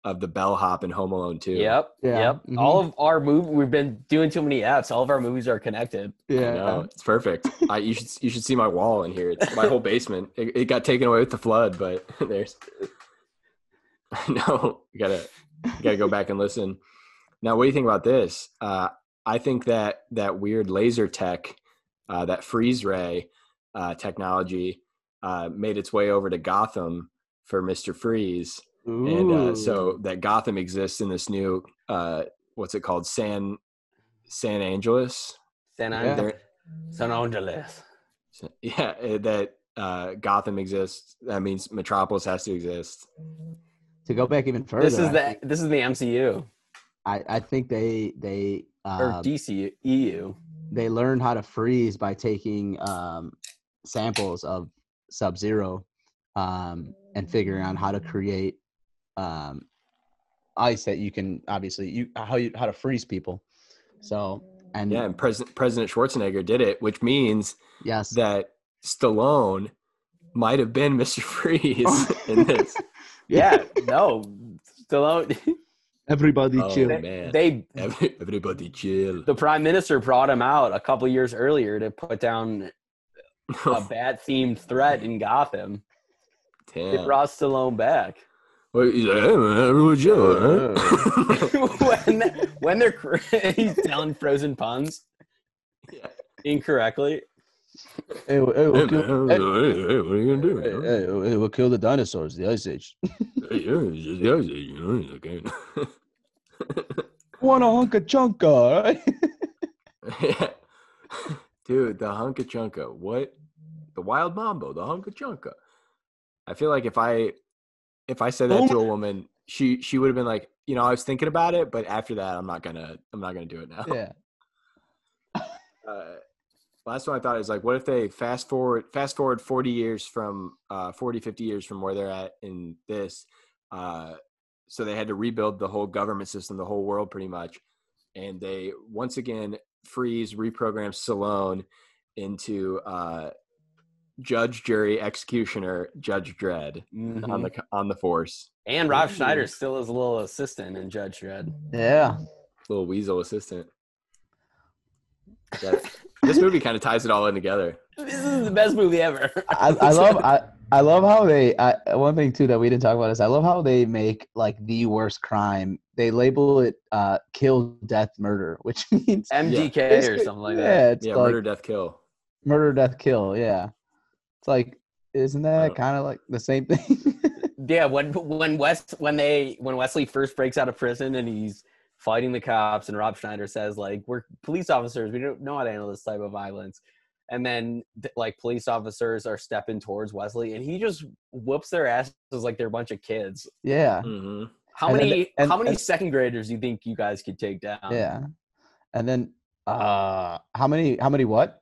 Speaker 5: of the bellhop in Home Alone too.
Speaker 3: Yep.
Speaker 2: Yeah.
Speaker 3: Yep.
Speaker 2: Mhm.
Speaker 3: All of our movie, we've been doing too many apps. All of our movies are connected.
Speaker 2: yeah
Speaker 5: No, it's perfect. I you should you should see my wall in here. It's my whole basement. It, it got taken away with the flood, but there's no. You gotta you gotta go back and listen. Now, what do you think about this? Uh, I think that that weird laser tech, uh, that freeze ray uh, technology, uh, made its way over to Gotham for Mister Freeze, and uh, so that Gotham exists in this new uh, what's it called San San Angeles.
Speaker 3: San,
Speaker 2: Yeah.
Speaker 3: Angeles.
Speaker 5: There-
Speaker 3: San Angeles.
Speaker 5: Yeah, eh, that uh, Gotham exists. That means Metropolis has to exist.
Speaker 2: to go back even further
Speaker 3: This is
Speaker 2: I
Speaker 3: the
Speaker 2: think-
Speaker 3: this is the MCU
Speaker 2: I, I think they they
Speaker 3: or
Speaker 2: um,
Speaker 3: DC EU.
Speaker 2: they learned how to freeze by taking um, samples of Sub Zero um, and figuring out how to create um, ice that you can obviously you how you how to freeze people. So and
Speaker 5: Yeah, and President President Schwarzenegger did it, which means
Speaker 2: yes,
Speaker 5: that Stallone might have been Mr. Freeze in this.
Speaker 3: Yeah. no. Stallone.
Speaker 2: everybody
Speaker 5: Oh,
Speaker 2: chill.
Speaker 5: man.
Speaker 3: They
Speaker 5: Every- Everybody chill.
Speaker 3: the prime minister brought him out a couple years earlier to put down a bat themed threat in Gotham. They
Speaker 5: Damn.
Speaker 3: brought Stallone back.
Speaker 5: Well, he's like, hey, man, everybody chill. huh?"
Speaker 3: when when they're cr- he's telling frozen puns
Speaker 5: Yeah.
Speaker 3: incorrectly.
Speaker 2: Hey, hey,
Speaker 5: Hey,
Speaker 2: we'll
Speaker 5: man,
Speaker 2: kill,
Speaker 5: hey,
Speaker 2: hey,
Speaker 5: hey, what are you gonna do?
Speaker 2: hey,
Speaker 5: you know?
Speaker 2: hey, hey, we'll kill the dinosaurs, the ice age.
Speaker 5: Hey, yeah, it's just the other, you know, it's okay.
Speaker 2: Want a hunk of chunka, right?
Speaker 5: yeah. Dude, the Hunka Chunka. What? The wild mambo, the Hunka Chunka. I feel like if I if I said that to a woman, she she would have been like, you know, I was thinking about it, but after that, I'm not gonna I'm not gonna do it now.
Speaker 2: Yeah.
Speaker 5: Uh, last one I thought is like, what if they fast forward fast forward 40 years from uh, 40, 50 years from where they're at in this. Uh, so they had to rebuild the whole government system, the whole world pretty much. And they once again freeze, reprogram Stallone into uh, judge, jury, executioner, Judge Dredd
Speaker 3: Mm-hmm.
Speaker 5: on the on the force.
Speaker 3: and Rob
Speaker 5: Ooh.
Speaker 3: Schneider still is a little assistant in Judge Dredd.
Speaker 2: Yeah.
Speaker 5: Little weasel assistant. Yeah, this movie kind of ties it all in together.
Speaker 3: This is the best movie ever.
Speaker 2: I, I love I, I love how they I, one thing too that we didn't talk about is I love how they make like the worst crime. They label it uh kill, death, murder, which means
Speaker 3: MDK or something like that.
Speaker 2: yeah, it's
Speaker 5: Yeah,
Speaker 2: like
Speaker 5: murder, death, kill.
Speaker 2: murder, death, kill. Yeah, it's like isn't that kind of like the same thing?
Speaker 3: Yeah, when when West when they when Wesley first breaks out of prison and he's fighting the cops and Rob Schneider says like we're police officers we don't know how to handle this type of violence and then like police officers are stepping towards Wesley and he just whoops their asses like they're a bunch of kids.
Speaker 2: yeah,
Speaker 5: hmm
Speaker 3: How
Speaker 2: And then-
Speaker 3: many
Speaker 2: and-
Speaker 3: how many
Speaker 2: and-
Speaker 3: second graders do you think you guys could take down?
Speaker 2: yeah, and then uh how many how many what?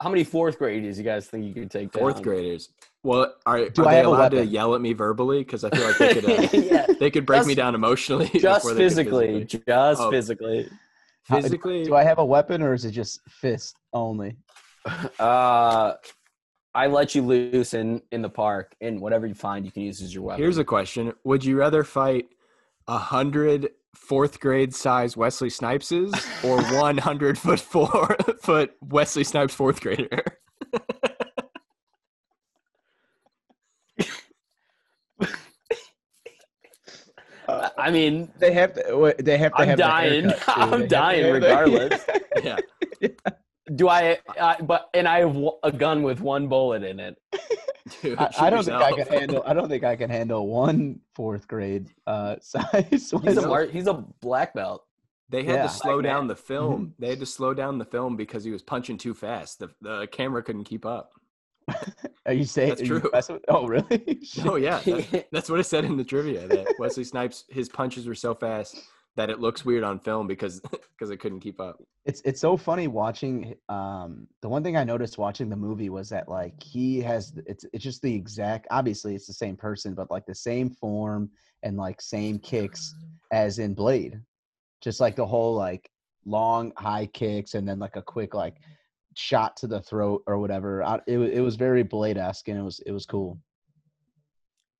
Speaker 3: How many fourth graders you guys think you could take down?
Speaker 5: Fourth graders. Well, are,
Speaker 2: Do
Speaker 5: are
Speaker 2: I
Speaker 5: they
Speaker 2: have a
Speaker 5: allowed to yell at me verbally? Because I feel like they could uh,
Speaker 3: yeah,
Speaker 5: they could break me down emotionally.
Speaker 3: just
Speaker 5: before they could
Speaker 3: physically, just
Speaker 5: Oh.
Speaker 3: physically.
Speaker 5: Physically,
Speaker 2: Do I have a weapon or is it just fist only?
Speaker 3: Uh, I let you loose in in the park, and whatever you find, you can use as your weapon.
Speaker 5: here's a question: Would you rather fight a hundred fourth grade size Wesley Snipeses or one hundred foot four foot Wesley Snipes fourth grader?
Speaker 3: I mean,
Speaker 2: They have to. They have to
Speaker 3: I'm
Speaker 2: have.
Speaker 3: dying.
Speaker 2: haircut, too. They
Speaker 3: I'm dying
Speaker 2: have the-
Speaker 3: regardless.
Speaker 5: yeah,
Speaker 3: do I? Uh, but and I have a gun with one bullet in it.
Speaker 5: Dude,
Speaker 2: I, I don't think I can handle. I don't think I can handle one fourth grade uh, size.
Speaker 3: He's a mar- he's a black belt.
Speaker 5: They had
Speaker 2: Yeah.
Speaker 5: to slow down
Speaker 3: man.
Speaker 5: the film. They had to slow down the film because he was punching too fast. The the camera couldn't keep up.
Speaker 2: Are you saying?
Speaker 5: That's
Speaker 2: are you
Speaker 5: true.
Speaker 2: with- oh, really?
Speaker 5: Oh yeah, that- that's what it said in the trivia that Wesley Snipes his punches were so fast that it looks weird on film because because it couldn't keep up.
Speaker 2: it's it's so funny watching. Um, the one thing I noticed watching the movie was that like he has. It's it's just the exact. Obviously, it's the same person, but like the same form and like same kicks as in Blade. Just like the whole like long high kicks and then like a quick like shot to the throat or whatever. I, it it was very Blade esque and it was it was cool.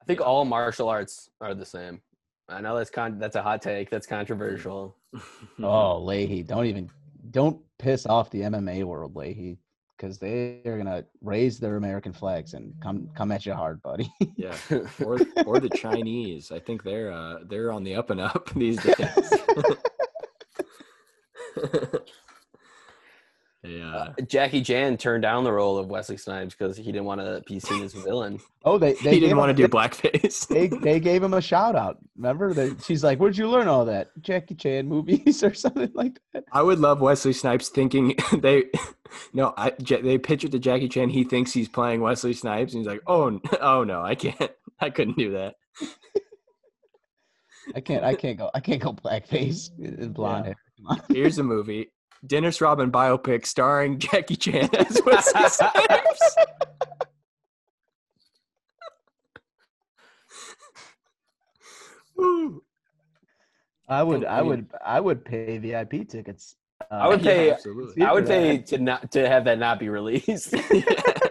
Speaker 3: I think all martial arts are the same. I know that's con- that's a hot take. That's controversial.
Speaker 2: Oh, Leahy, don't even don't piss off the MMA world, Leahy, because they are gonna raise their American flags and come come at you hard, buddy.
Speaker 5: yeah, or or the Chinese. I think they're uh they're on the up and up these days. Yeah,
Speaker 3: Uh, Jackie Chan turned down the role of Wesley Snipes because he didn't want to be seen as a villain.
Speaker 2: oh, they they
Speaker 5: he didn't want to
Speaker 2: him-
Speaker 5: do blackface.
Speaker 2: They they gave him a shout out. Remember that she's like, "Where'd you learn all that? Jackie Chan movies or something like that."
Speaker 5: I would love Wesley Snipes thinking they no, I they pitch it to Jackie Chan. He thinks he's playing Wesley Snipes, and he's like, "Oh, oh no, I can't. I couldn't do that."
Speaker 2: I can't I can't go I can't go blackface and blonde
Speaker 5: Yeah.
Speaker 2: hair.
Speaker 5: Here's a movie, Dennis Rodman biopic starring Jackie Chan as Wesley Snipes.
Speaker 2: I would
Speaker 5: I
Speaker 2: I would I would pay VIP tickets. Uh,
Speaker 3: I would
Speaker 5: Yeah,
Speaker 3: pay-
Speaker 5: absolutely.
Speaker 3: I would
Speaker 2: for
Speaker 3: pay to not to have that not be released,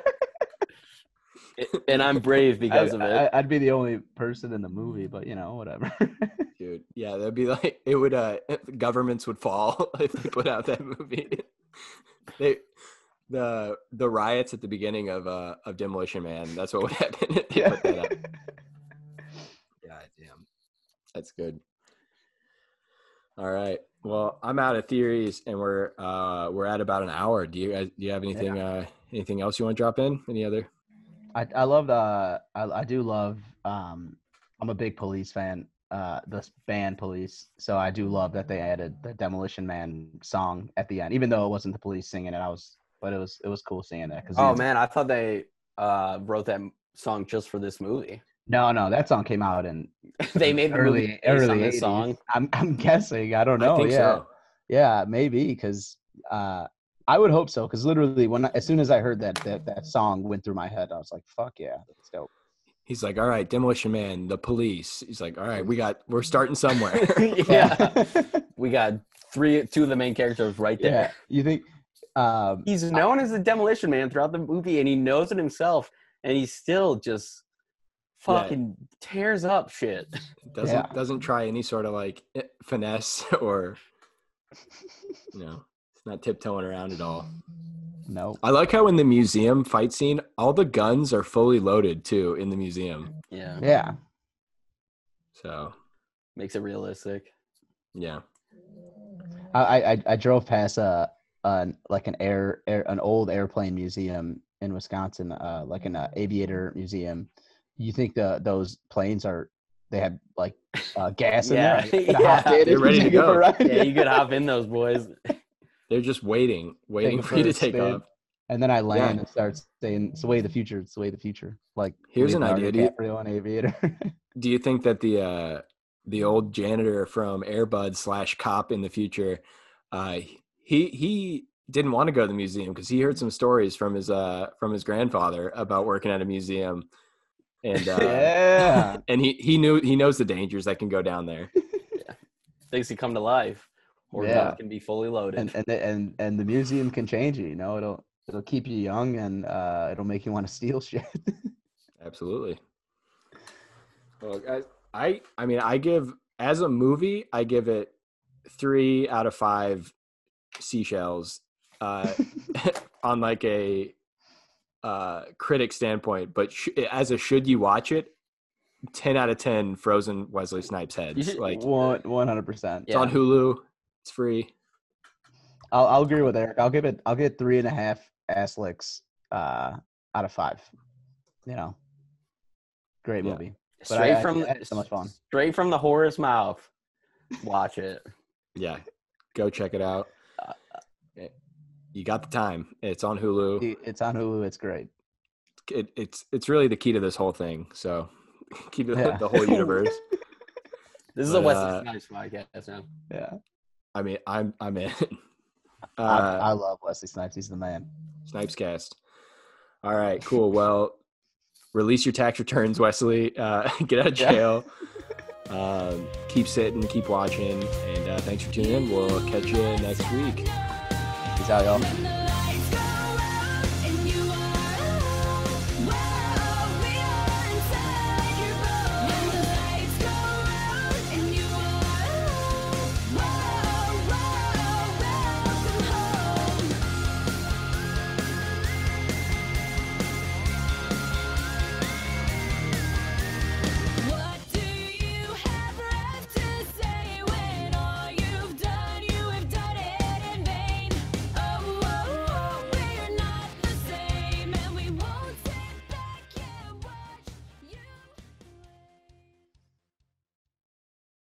Speaker 3: and I'm brave because of it.
Speaker 2: I, would be the only person in the movie, but you know, whatever.
Speaker 5: Dude, yeah, that'd be like it would. Uh, governments would fall if they put out that movie. they, the the riots at the beginning of uh of Demolition Man. That's what would happen if they put that up. God damn, that's good. All right. Well, I'm out of theories, and we're uh we're at about an hour. Do you guys do you have anything uh anything else you want to drop in? Any other?
Speaker 2: I I love the I I do love um I'm a big police fan. uh the band police. So I do love that they added the Demolition Man song at the end, even though it wasn't the police singing it. I was, but it was it was cool seeing that. Cause
Speaker 3: Oh man, I thought they uh, wrote that song just for this movie.
Speaker 2: no, no, that song came out in
Speaker 3: they made the movie
Speaker 2: early early
Speaker 3: this
Speaker 2: 80s.
Speaker 3: song.
Speaker 2: I'm I'm guessing. I don't know.
Speaker 5: I
Speaker 2: yeah,
Speaker 5: so.
Speaker 2: yeah, maybe because uh, I would hope so. Because literally, when I, as soon as I heard that, that that song went through my head, I was like, "Fuck yeah, that's dope."
Speaker 5: He's like, all right, Demolition Man, the police. He's like, all right, we got, we're starting somewhere.
Speaker 3: yeah, we got three, two of the main characters right there.
Speaker 2: yeah. You think? Um,
Speaker 3: He's known as the Demolition Man throughout the movie, and he knows it himself, and he still just
Speaker 5: Yeah.
Speaker 3: fucking tears up shit.
Speaker 5: doesn't
Speaker 2: Yeah.
Speaker 5: doesn't try any sort of like finesse or you know, it's not tiptoeing around at all.
Speaker 2: no.
Speaker 5: I like how in the museum fight scene, all the guns are fully loaded too in the museum.
Speaker 3: Yeah,
Speaker 2: Yeah.
Speaker 5: So
Speaker 3: makes it realistic.
Speaker 5: yeah,
Speaker 2: I I, I drove past a, a like an air, air an old airplane museum in Wisconsin, uh, like an uh, aviator museum. You think the those planes are they have like uh, gas in
Speaker 3: Yeah,
Speaker 2: there? You can
Speaker 3: yeah.
Speaker 2: in
Speaker 5: They're ready to
Speaker 2: take it for a
Speaker 5: go.
Speaker 2: ride.
Speaker 3: Yeah, you could hop in those boys.
Speaker 5: they're just waiting, waiting for you to take
Speaker 2: spin.
Speaker 5: off.
Speaker 2: And then I land
Speaker 5: Yeah.
Speaker 2: and start saying, "It's the way of the future. It's the way of the future." Like
Speaker 5: Here's an idea, do you-
Speaker 2: DiCaprio on Aviator.
Speaker 5: Do you think that the uh the old janitor from Air Bud slash cop in the future, uh he he didn't want to go to the museum because he heard some stories from his uh from his grandfather about working at a museum. And uh
Speaker 2: yeah.
Speaker 5: and he he knew he knows the dangers that can go down there. Yeah.
Speaker 3: Things can come to life, or
Speaker 2: Yeah.
Speaker 3: guns can be fully loaded.
Speaker 2: and and the, and and the museum can change you. You know, it'll it'll keep you young and uh, it'll make you want to steal shit.
Speaker 5: Absolutely. Well, guys, I I mean, I give as a movie, I give it three out of five seashells uh, on like a uh, critic standpoint. But sh- as a should you watch it, ten out of ten frozen Wesley Snipes heads. Like
Speaker 2: One one hundred percent.
Speaker 5: it's on Hulu. It's free.
Speaker 2: I'll I'll agree with Eric. I'll give it I'll get three and a half ass licks uh, out of five. You know, great
Speaker 5: Yeah.
Speaker 2: movie. But
Speaker 3: straight
Speaker 2: I- I-
Speaker 3: from
Speaker 2: I had so much fun.
Speaker 3: straight from the horror's mouth. Watch it.
Speaker 5: Yeah, go check it out.
Speaker 3: Uh,
Speaker 5: Eh, You got the time. It's on Hulu.
Speaker 2: It's on Hulu. It's great.
Speaker 5: it, it's it's really the key to this whole thing. So keep it
Speaker 2: Yeah.
Speaker 5: the whole universe.
Speaker 3: This is
Speaker 5: But,
Speaker 3: a Wesley
Speaker 5: uh,
Speaker 3: Snipes podcast now.
Speaker 2: Yeah,
Speaker 5: I mean, I'm I'm in.
Speaker 2: I,
Speaker 5: Uh,
Speaker 2: I love Wesley Snipes. He's the man.
Speaker 5: Snipes cast. All right, cool. Well, release your tax returns, Wesley. Uh, get out of
Speaker 2: Yeah.
Speaker 5: jail. Um, keep sitting, keep watching, and uh, thanks for tuning in. We'll catch you next week.
Speaker 2: Peace out, y'all.